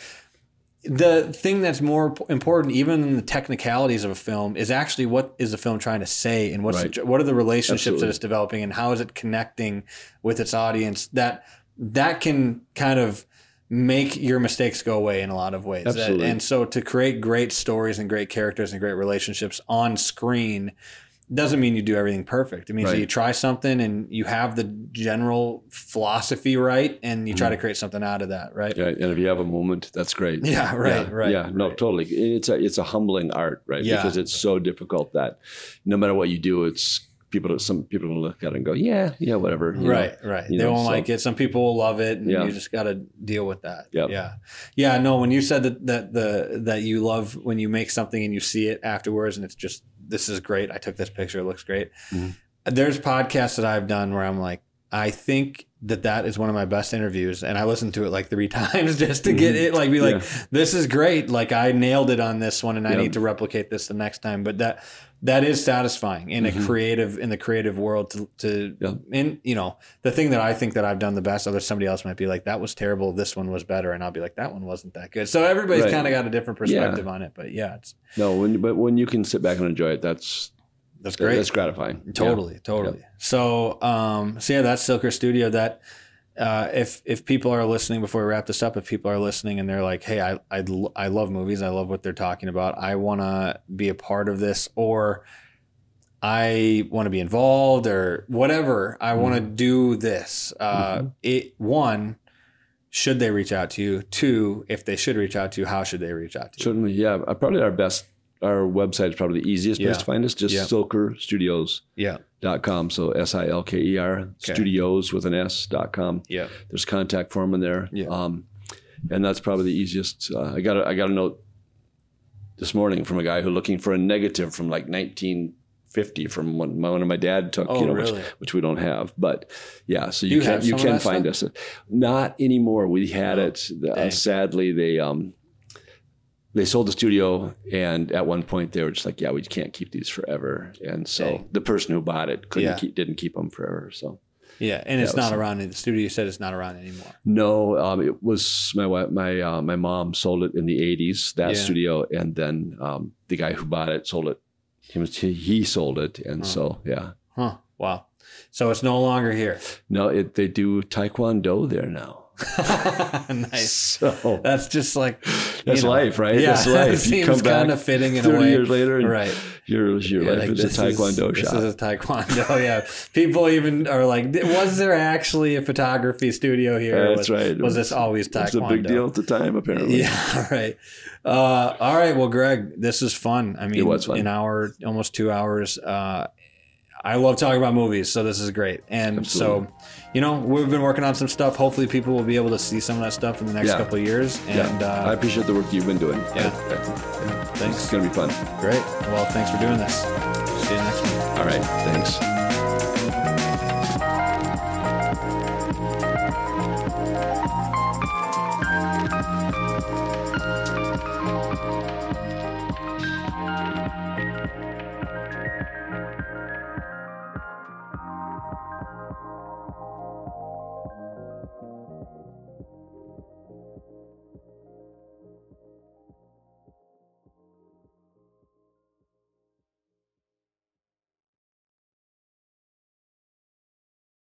the thing that's more important, even than the technicalities of a film, is actually what is the film trying to say, and what's Right. the, what are the relationships that it's developing, and how is it connecting with its audience? That that can kind of make your mistakes go away in a lot of ways. Absolutely. and so to create great stories and great characters and great relationships on screen doesn't mean you do everything perfect. It means that you try something and you have the general philosophy right, and you try to mm-hmm. create something out of that, right? Yeah, and if you have a moment, that's great. Yeah, right, yeah, right, Yeah, no, totally. It's a it's a humbling art, right? Yeah. Because it's so difficult that no matter what you do, it's people. Some people will look at it and go, "Yeah, yeah, whatever." you know? right, right. you They know, won't so- like it. Some people will love it, and Yeah. you just got to deal with that. Yep. Yeah, yeah. No, when you said that that the that you love when you make something and you see it afterwards, and it's just this is great. I took this picture. It looks great. Mhm. There's podcasts that I've done where I'm like, I think that that is one of my best interviews, and I listened to it like three times just to get it. Like, be like, Mm-hmm. Yeah. this is great. Like, I nailed it on this one, and I Yep. need to replicate this the next time. But that that is satisfying in Mhm. a creative in the creative world to to Yeah. and you know the thing that I think that I've done the best. Other somebody else might be like that was terrible. This one was better, and I'll be like that one wasn't that good. So everybody's Right. kind of got a different perspective on it. But yeah, it's No, when but when you can sit back and enjoy it, that's that's great. That's gratifying. Yeah. Totally, totally. So, um, so yeah, that's Silker Studio. That uh, if if people are listening before we wrap this up, if people are listening and they're like, "Hey, I I, I love movies. I love what they're talking about. I want to be a part of this," or I want to be involved, or whatever. I want to do this. Uh, It one. Should they reach out to you? Two, if they should reach out to you, how should they reach out to you? Certainly, yeah. Uh, Probably our best. Our website is probably the easiest Yeah. place to find us. Just Yeah. silkerstudios.com. Yeah, So S I L K E R studios with an S dot com. yeah, There's contact form in there. Yeah. Um, and that's probably the easiest. Uh, I got a, I got a note this morning from a guy who looking for a negative from like 1950 from one, my, one of my dad took. Oh, you know, really? which, which we don't have, but yeah. So you, you can you can find us. Not anymore. We had Oh, it. Uh, sadly, they um, they sold the studio, and at one point they were just like, "Yeah, we can't keep these forever." And so Dang. the person who bought it couldn't Yeah. keep, didn't keep them forever. So yeah. And it's not around in the studio. You said it's not around anymore. no, um, it was my wi- my uh, my mom sold it in the '80s that Yeah. studio, and then um, the guy who bought it sold it. He, was, he, he sold it, and Huh. so yeah. Huh. Wow. So it's no longer here. No, it, they do taekwondo there now. nice. So That's just like that's know, life, right? Yeah, that's life. It seems kind of fitting in a 30 way. years later, right. your your Yeah, life like, is a this taekwondo This shop. is a taekwondo. Yeah. People even are like, was there actually a photography studio here? That's was, right. Was this always taekwondo? It's a big deal at the time, apparently. Yeah, right. Uh, all right. Well, Greg, this is fun. I mean, was fun. an hour, almost two hours. Uh, I love talking about movies, so this is great. And Absolutely. so, you know, we've been working on some stuff. Hopefully, people will be able to see some of that stuff in the next Yeah. couple of years. Yeah, And I uh, appreciate the work you've been doing. Yeah. I- I- thanks. It's going to be fun. Great. Well, thanks for doing this. See you next week. All right. Thanks.